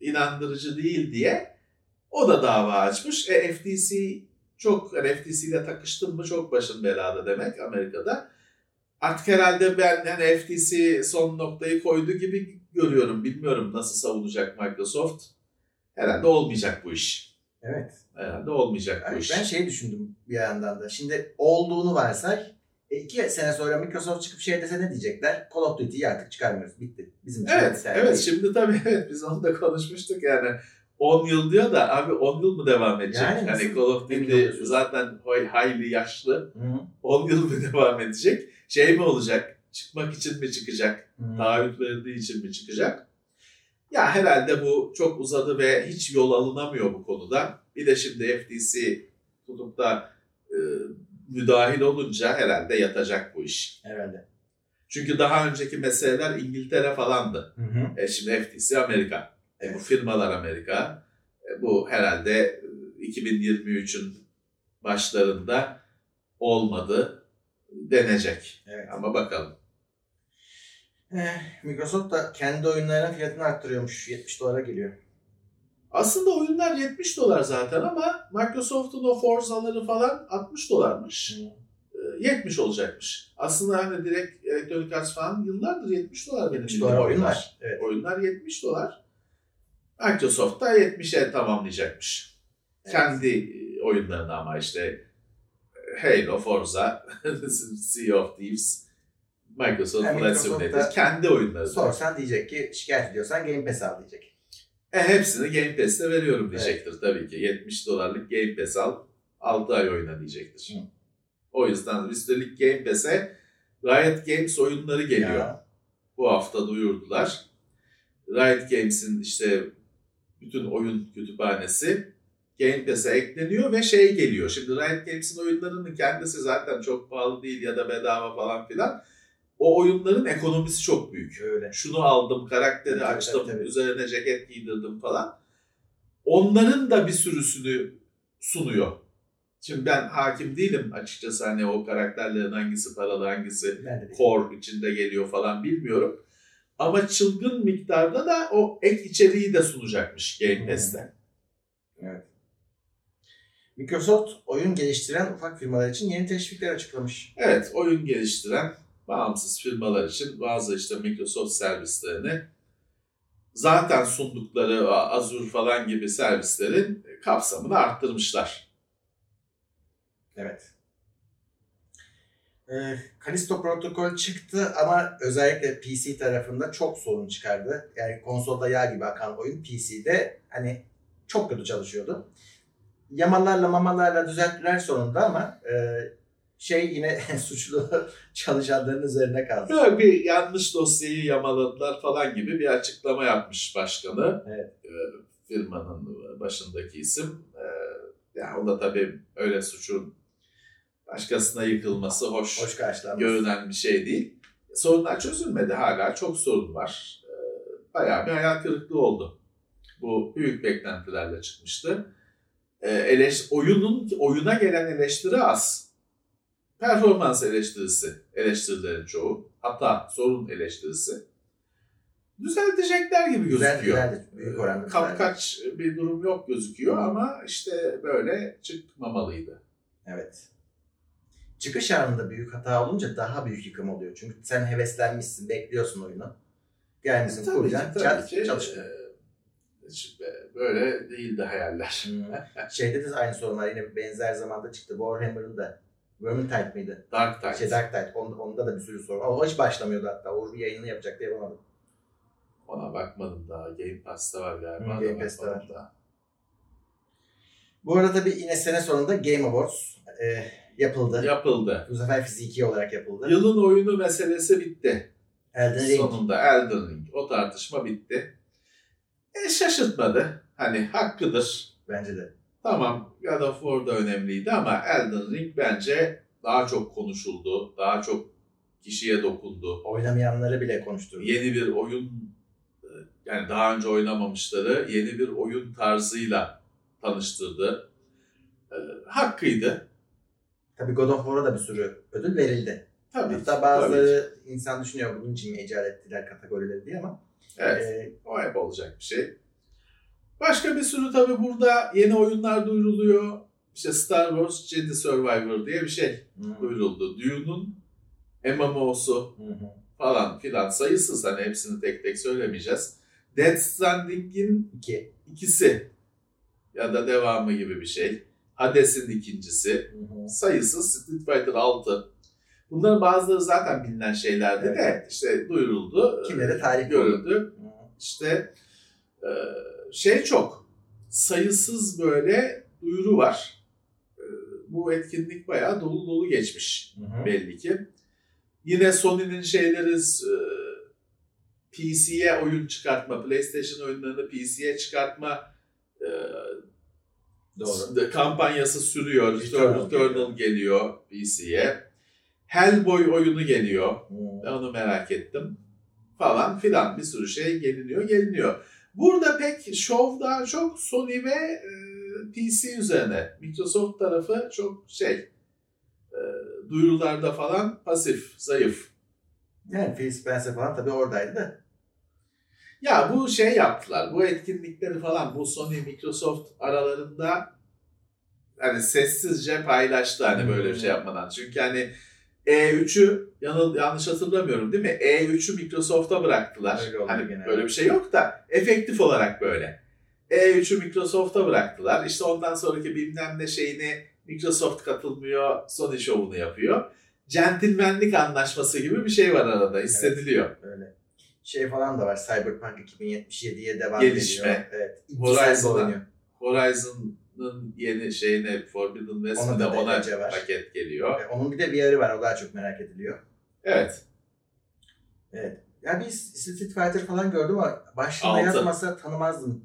inandırıcı değil diye o da dava açmış. E, FTC çok hani FTC ile takıştın mı çok başın belada demek Amerika'da. Artık herhalde ben hani FTC son noktayı koydu gibi görüyorum. Bilmiyorum nasıl savunacak Microsoft. Herhalde olmayacak bu iş. Evet. Herhalde olmayacak bu Yani iş. ben şey düşündüm bir yandan da. Şimdi olduğunu varsay E, iki sene sonra Microsoft çıkıp şey dese ne diyecekler? Call of Duty'yi artık çıkarmıyoruz. Bitti. Bizim için Evet, evet. değil. Şimdi tabii evet biz onu da konuşmuştuk yani. 10 yıl diyor da abi 10 yıl mı devam edecek? Yani hani Call of Duty zaten hay- hayli yaşlı. Hı hı. 10 yıl mı devam edecek? Şey mi olacak? Çıkmak için mi çıkacak? Hı. Taahhüt verildiği için mi çıkacak? Ya herhalde bu çok uzadı ve hiç yol alınamıyor bu konuda. Bir de şimdi FTC tutup da e, müdahil olunca herhalde yatacak bu iş. Herhalde. Çünkü daha önceki meseleler İngiltere falandı. Hı hı. E şimdi FTC Amerika. E bu firmalar Amerika. E bu herhalde e, 2023'ün başlarında olmadı denecek. Evet. Ama bakalım. Eh, Microsoft da kendi oyunlarının fiyatını arttırıyormuş. 70 dolara geliyor. Aslında oyunlar 70 dolar zaten ama Microsoft'un o Forza'ları falan 60 dolarmış. E, 70 olacakmış. Aslında hani direkt Electronic Arts falan yıllardır 70 dolar benim 70 bildiğim dolar oyun oyunlar. var. Evet. Oyunlar 70 dolar. Microsoft da 70'e tamamlayacakmış. Evet. Kendi e, oyunlarını ama işte Halo, Forza, Sea of Thieves, Microsoft Yani Flight Simulator kendi oyunları. Sorsan diyecek ki şikayet ediyorsan Game Pass al diyecek. E, hepsini Game Pass'te veriyorum diyecektir tabii ki. 70 dolarlık Game Pass al, 6 ay oyna diyecektir. Hı. O yüzden üstelik Game Pass'e Riot Games oyunları geliyor. Ya. Bu hafta duyurdular. Riot Games'in işte bütün oyun kütüphanesi Game Pass'e ekleniyor ve şey geliyor. Şimdi Riot Games'in oyunlarının kendisi zaten çok pahalı değil ya da bedava falan filan. O oyunların ekonomisi çok büyük. Öyle. Şunu aldım, karakteri Tabii, açtım, tabii, tabii. üzerine ceket giydirdim falan. Onların da bir sürüsünü sunuyor. Şimdi ben hakim değilim açıkçası hani o karakterlerin hangisi paralı hangisi core içinde geliyor falan bilmiyorum. Ama çılgın miktarda da o ek içeriği de sunacakmış Game Pass'te. Evet. Microsoft oyun geliştiren ufak firmalar için yeni teşvikler açıklamış. Evet, oyun geliştiren bağımsız firmalar için bazı işte Microsoft servislerini zaten sundukları Azure falan gibi servislerin kapsamını arttırmışlar. Evet. Ee, Callisto protokol çıktı ama özellikle PC tarafında çok sorun çıkardı. Yani konsolda yağ gibi akan oyun PC'de hani çok kötü çalışıyordu. Yamalarla mamalarla düzelttiler sonunda ama e, şey yine suçlu çalışanların üzerine kaldı. Ya bir yanlış dosyayı yamaladılar falan gibi bir açıklama yapmış başkanı. Evet. Ee, firmanın başındaki isim. Ee, yani o da tabii öyle suçun başkasına yıkılması hoş, Hoş karşılanmış. görünen bir şey değil. Sorunlar çözülmedi. Hala çok sorun var. Ee, bayağı bir hayal kırıklığı oldu. Bu büyük beklentilerle çıkmıştı. Ee, eleş, oyunun oyuna gelen eleştiri az. Performans eleştirisi, eleştirilerin çoğu. Hatta sorun eleştirisi. Düzeltecekler gibi gözüküyor. güzeldi. Büyük oranda güzeldi. Kapkaç bir durum yok gözüküyor ama işte böyle çıkmamalıydı. Evet. Çıkış anında büyük hata olunca daha büyük yıkım oluyor. Çünkü sen heveslenmişsin, bekliyorsun oyunu. Gelmişsin, Tabii kuracaksın, ki, tabii çat, ki. çalışmıyor. Ee, hiç böyle değildi hayaller. Hmm. Şeyde de aynı sorun var. Yine benzer zamanda çıktı. Warhammer'ın da Vermintide miydi? Dark Tide. Şey Dark Tide. Onda, onda da bir sürü sorun. O hiç başlamıyordu hatta. O yayını yapacaktı yapamadım. Ona bakmadım daha. Game Pass'ta var galiba. Hı, Ona Game bakmadım var. daha. Bu arada bir yine sene sonunda Game Awards e, yapıldı. Yapıldı. Bu sefer fiziki olarak yapıldı. Yılın oyunu meselesi bitti. Elden Ring. Sonunda Elden Ring. O tartışma bitti. E şaşırtmadı. Hani hakkıdır. Bence de. Tamam God of War da önemliydi ama Elden Ring bence daha çok konuşuldu. Daha çok kişiye dokundu. Oynamayanları bile konuşturdu. Yeni bir oyun e, yani daha önce oynamamışları yeni bir oyun tarzıyla tanıştırdı. E, hakkıydı. Tabii God of War'a da bir sürü ödül verildi. Tabii. Hatta tabii. bazıları insan düşünüyor bunun için mi icat ettiler kategorileri diye ama Evet. e, O hep olacak bir şey. Başka bir sürü tabii burada yeni oyunlar duyuruluyor. İşte Star Wars Jedi Survivor diye bir şey hmm, duyuruldu. Dune'un MMO'su hı hı. falan filan sayısız hani hepsini tek tek söylemeyeceğiz. Death Stranding'in iki. ikisi ya da devamı gibi bir şey. Hades'in ikincisi. Hı hı. Sayısız Street Fighter 6. Bunların bazıları zaten bilinen şeylerdi de Evet. işte duyuruldu. Kimleri tarih görüldü. İşte e, şey çok sayısız böyle duyuru var. E, Bu etkinlik bayağı dolu dolu geçmiş Hı hı. belli ki. Yine Sony'nin şeyleri e, PC'ye oyun çıkartma, PlayStation oyunlarını PC'ye çıkartma e, Doğru. kampanyası sürüyor. Returnal Returnal, geliyor PC'ye. Hellboy oyunu geliyor. Hı. Ben onu merak ettim. Falan filan bir sürü şey geliniyor, geliniyor. Burada pek şov daha çok Sony ve e, PC üzerine. Microsoft tarafı çok şey e, duyurularda falan pasif, zayıf. Yani Phil Spencer falan tabii oradaydı da. Ya bu şey yaptılar. Bu etkinlikleri falan bu Sony Microsoft aralarında hani sessizce paylaştı hani böyle bir şey yapmadan. Çünkü hani E3'ü yanıl, yanlış hatırlamıyorum değil mi? E3'ü Microsoft'a bıraktılar. Öyle hani genelde. böyle bir şey yok da efektif olarak böyle. E3'ü Microsoft'a bıraktılar. İşte ondan sonraki bilmem ne şeyini Microsoft katılmıyor, Sony şovunu yapıyor. Centilmenlik anlaşması gibi bir şey var arada hissediliyor. Öyle. Şey falan da var. Cyberpunk 2077'ye devam Gelişme. ediyor. Evet. Horizon'a. Horizon. Horizon'ın yeni şeyine Forbidden West'e Ona de ona var. paket geliyor. Ve Onun bir de VR'ı var. O daha çok merak ediliyor. Evet. Evet. Ya bir Street Fighter falan gördüm ama başlığında Altı. yazmasa tanımazdım.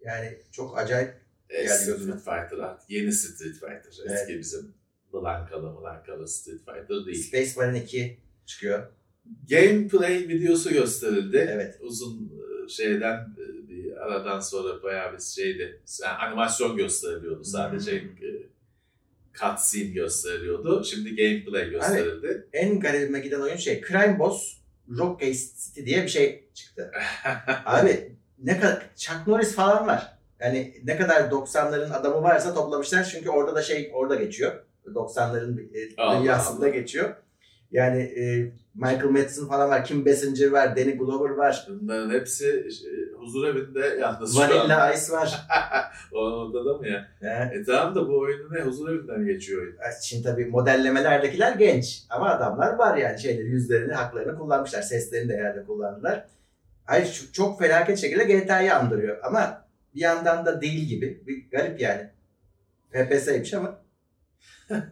Yani çok acayip. E, Geldi Street. Fighter. Yeni Street Fighter. Evet. Eski bizim Blankalı Blankalı Street Fighter değil. Space Marine 2 çıkıyor. Gameplay videosu gösterildi. Evet. Uzun e, şeyden e, aradan sonra bayağı bir şeydi. Yani animasyon gösteriliyordu sadece. Hmm. e, Cutscene gösteriliyordu. Şimdi gameplay gösterildi. En garibime giden oyun şey Crime Boss Rockgate City diye bir şey çıktı. Abi ne kadar Chuck Norris falan var. Yani ne kadar 90'ların adamı varsa toplamışlar çünkü orada da şey orada geçiyor. 90'ların e, dünyasında geçiyor. Yani e, Michael Madsen falan var, Kim Basinger var, Danny Glover var, Bunların hepsi e, huzur evinde yalnız. Vanilla Ice var. o ortada mı ya? Yani, E tamam da bu oyunu ne? Huzur evinden geçiyor oyun. şimdi tabii modellemelerdekiler genç ama adamlar var yani şeyleri yüzlerini, haklarını kullanmışlar. Seslerini de herhalde kullandılar. Hayır çok felaket şekilde GTA'yı andırıyor ama bir yandan da değil gibi. Bir garip yani. FPS'ymiş ama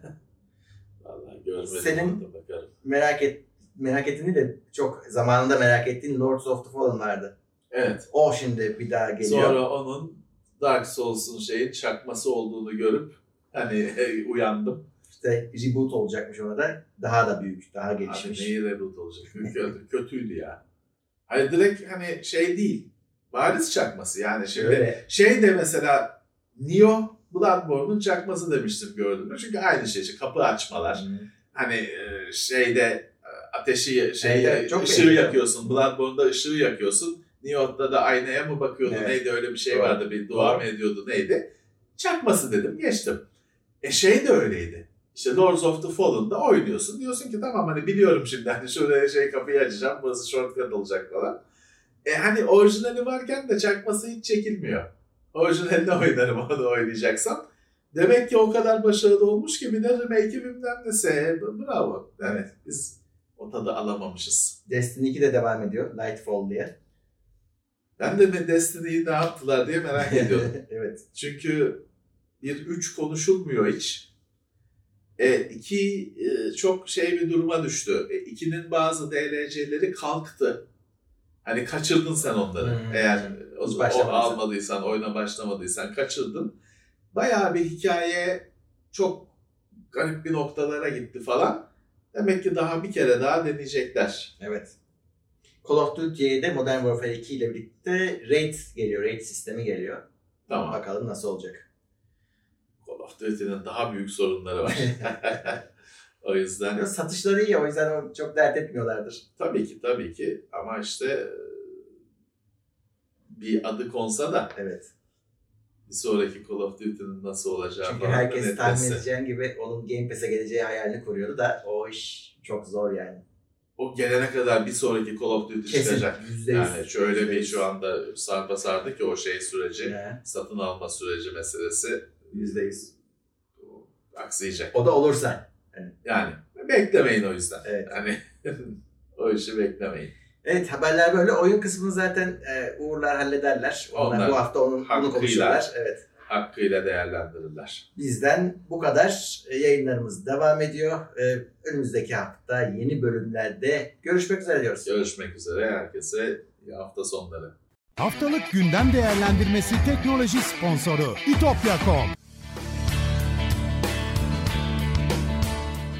Vallahi görmedim. Senin- da merak et merak ettiğini de çok zamanında merak ettiğin Lords of the Fallen vardı. Evet. O şimdi bir daha geliyor. Sonra onun Dark Souls'un şeyin çakması olduğunu görüp hani uyandım. İşte reboot olacakmış ona da. Daha da büyük, daha Abi gelişmiş. neyi reboot olacak? Kötü, kötüydü ya. Hayır direkt hani şey değil. Bariz çakması yani şimdi. Öyle. Şey de mesela Neo Bloodborne'un çakması demiştim gördüm. Çünkü aynı şey işte kapı açmalar. Hani e, şeyde ateşi şey Evet, çok ışığı benziyor. yakıyorsun. Bloodborne'da ışığı yakıyorsun. Neo'da da aynaya mı bakıyordu Evet. neydi öyle bir şey Doğru. vardı bir dua mı ediyordu neydi. Çakması dedim geçtim. E şey de öyleydi. İşte Lords of the Fallen'da oynuyorsun. Diyorsun ki tamam hani biliyorum şimdi hani şuraya şey kapıyı açacağım burası shortcut olacak falan. E hani orijinali varken de çakması hiç çekilmiyor. Orijinalini oynarım onu oynayacaksam. Demek ki o kadar başarılı olmuş ki bir de remake'i bilmem nesi. E, Bravo. Yani biz o tadı alamamışız. Destiny 2 de devam ediyor. Nightfall diye. Ben de Destiny'yi ne yaptılar diye merak ediyorum. evet. Çünkü bir üç konuşulmuyor hiç. E, iki e, çok şey bir duruma düştü. E, ikinin bazı DLC'leri kalktı. Hani kaçırdın sen onları. Hmm. Eğer o, o almadıysan, oyuna başlamadıysan kaçırdın. Bayağı bir hikaye çok garip bir noktalara gitti falan. Demek ki daha bir kere daha deneyecekler. Evet. Call of Duty'ye de Modern Warfare 2 ile birlikte raid geliyor. Raid sistemi geliyor. Tamam. Bakalım nasıl olacak. Call of Duty'nin daha büyük sorunları var. o yüzden Yok, Satışları iyi o yüzden çok dert etmiyorlardır. Tabii ki tabii ki ama işte bir adı konsa da Evet. Bir sonraki Call of Duty'nin nasıl olacağı Çünkü falan herkes tahmin edeceğin gibi onun Game Pass'e geleceği hayalini kuruyordu da o iş çok zor yani. O gelene kadar bir sonraki Call of Duty Kesin. çıkacak. Yüzde yüz. Yani şöyle Yüzde bir yüz. şu anda sarpa sardı ki o şey süreci, Ya, satın alma süreci meselesi Yüzde yüz. aksayacak. O da olursa. Yani beklemeyin o yüzden. Evet. Hani o işi beklemeyin. Evet haberler böyle. Oyun kısmını zaten e, Uğurlar hallederler. Onlar, Onlar bu hafta onun, hakkıyla. konuşurlar. Evet. Hakkıyla değerlendirirler. Bizden bu kadar. E, yayınlarımız devam ediyor. E, önümüzdeki hafta yeni bölümlerde görüşmek üzere diyoruz. Görüşmek üzere. Herkese iyi hafta sonları. Haftalık gündem değerlendirmesi teknoloji sponsoru itopya.com.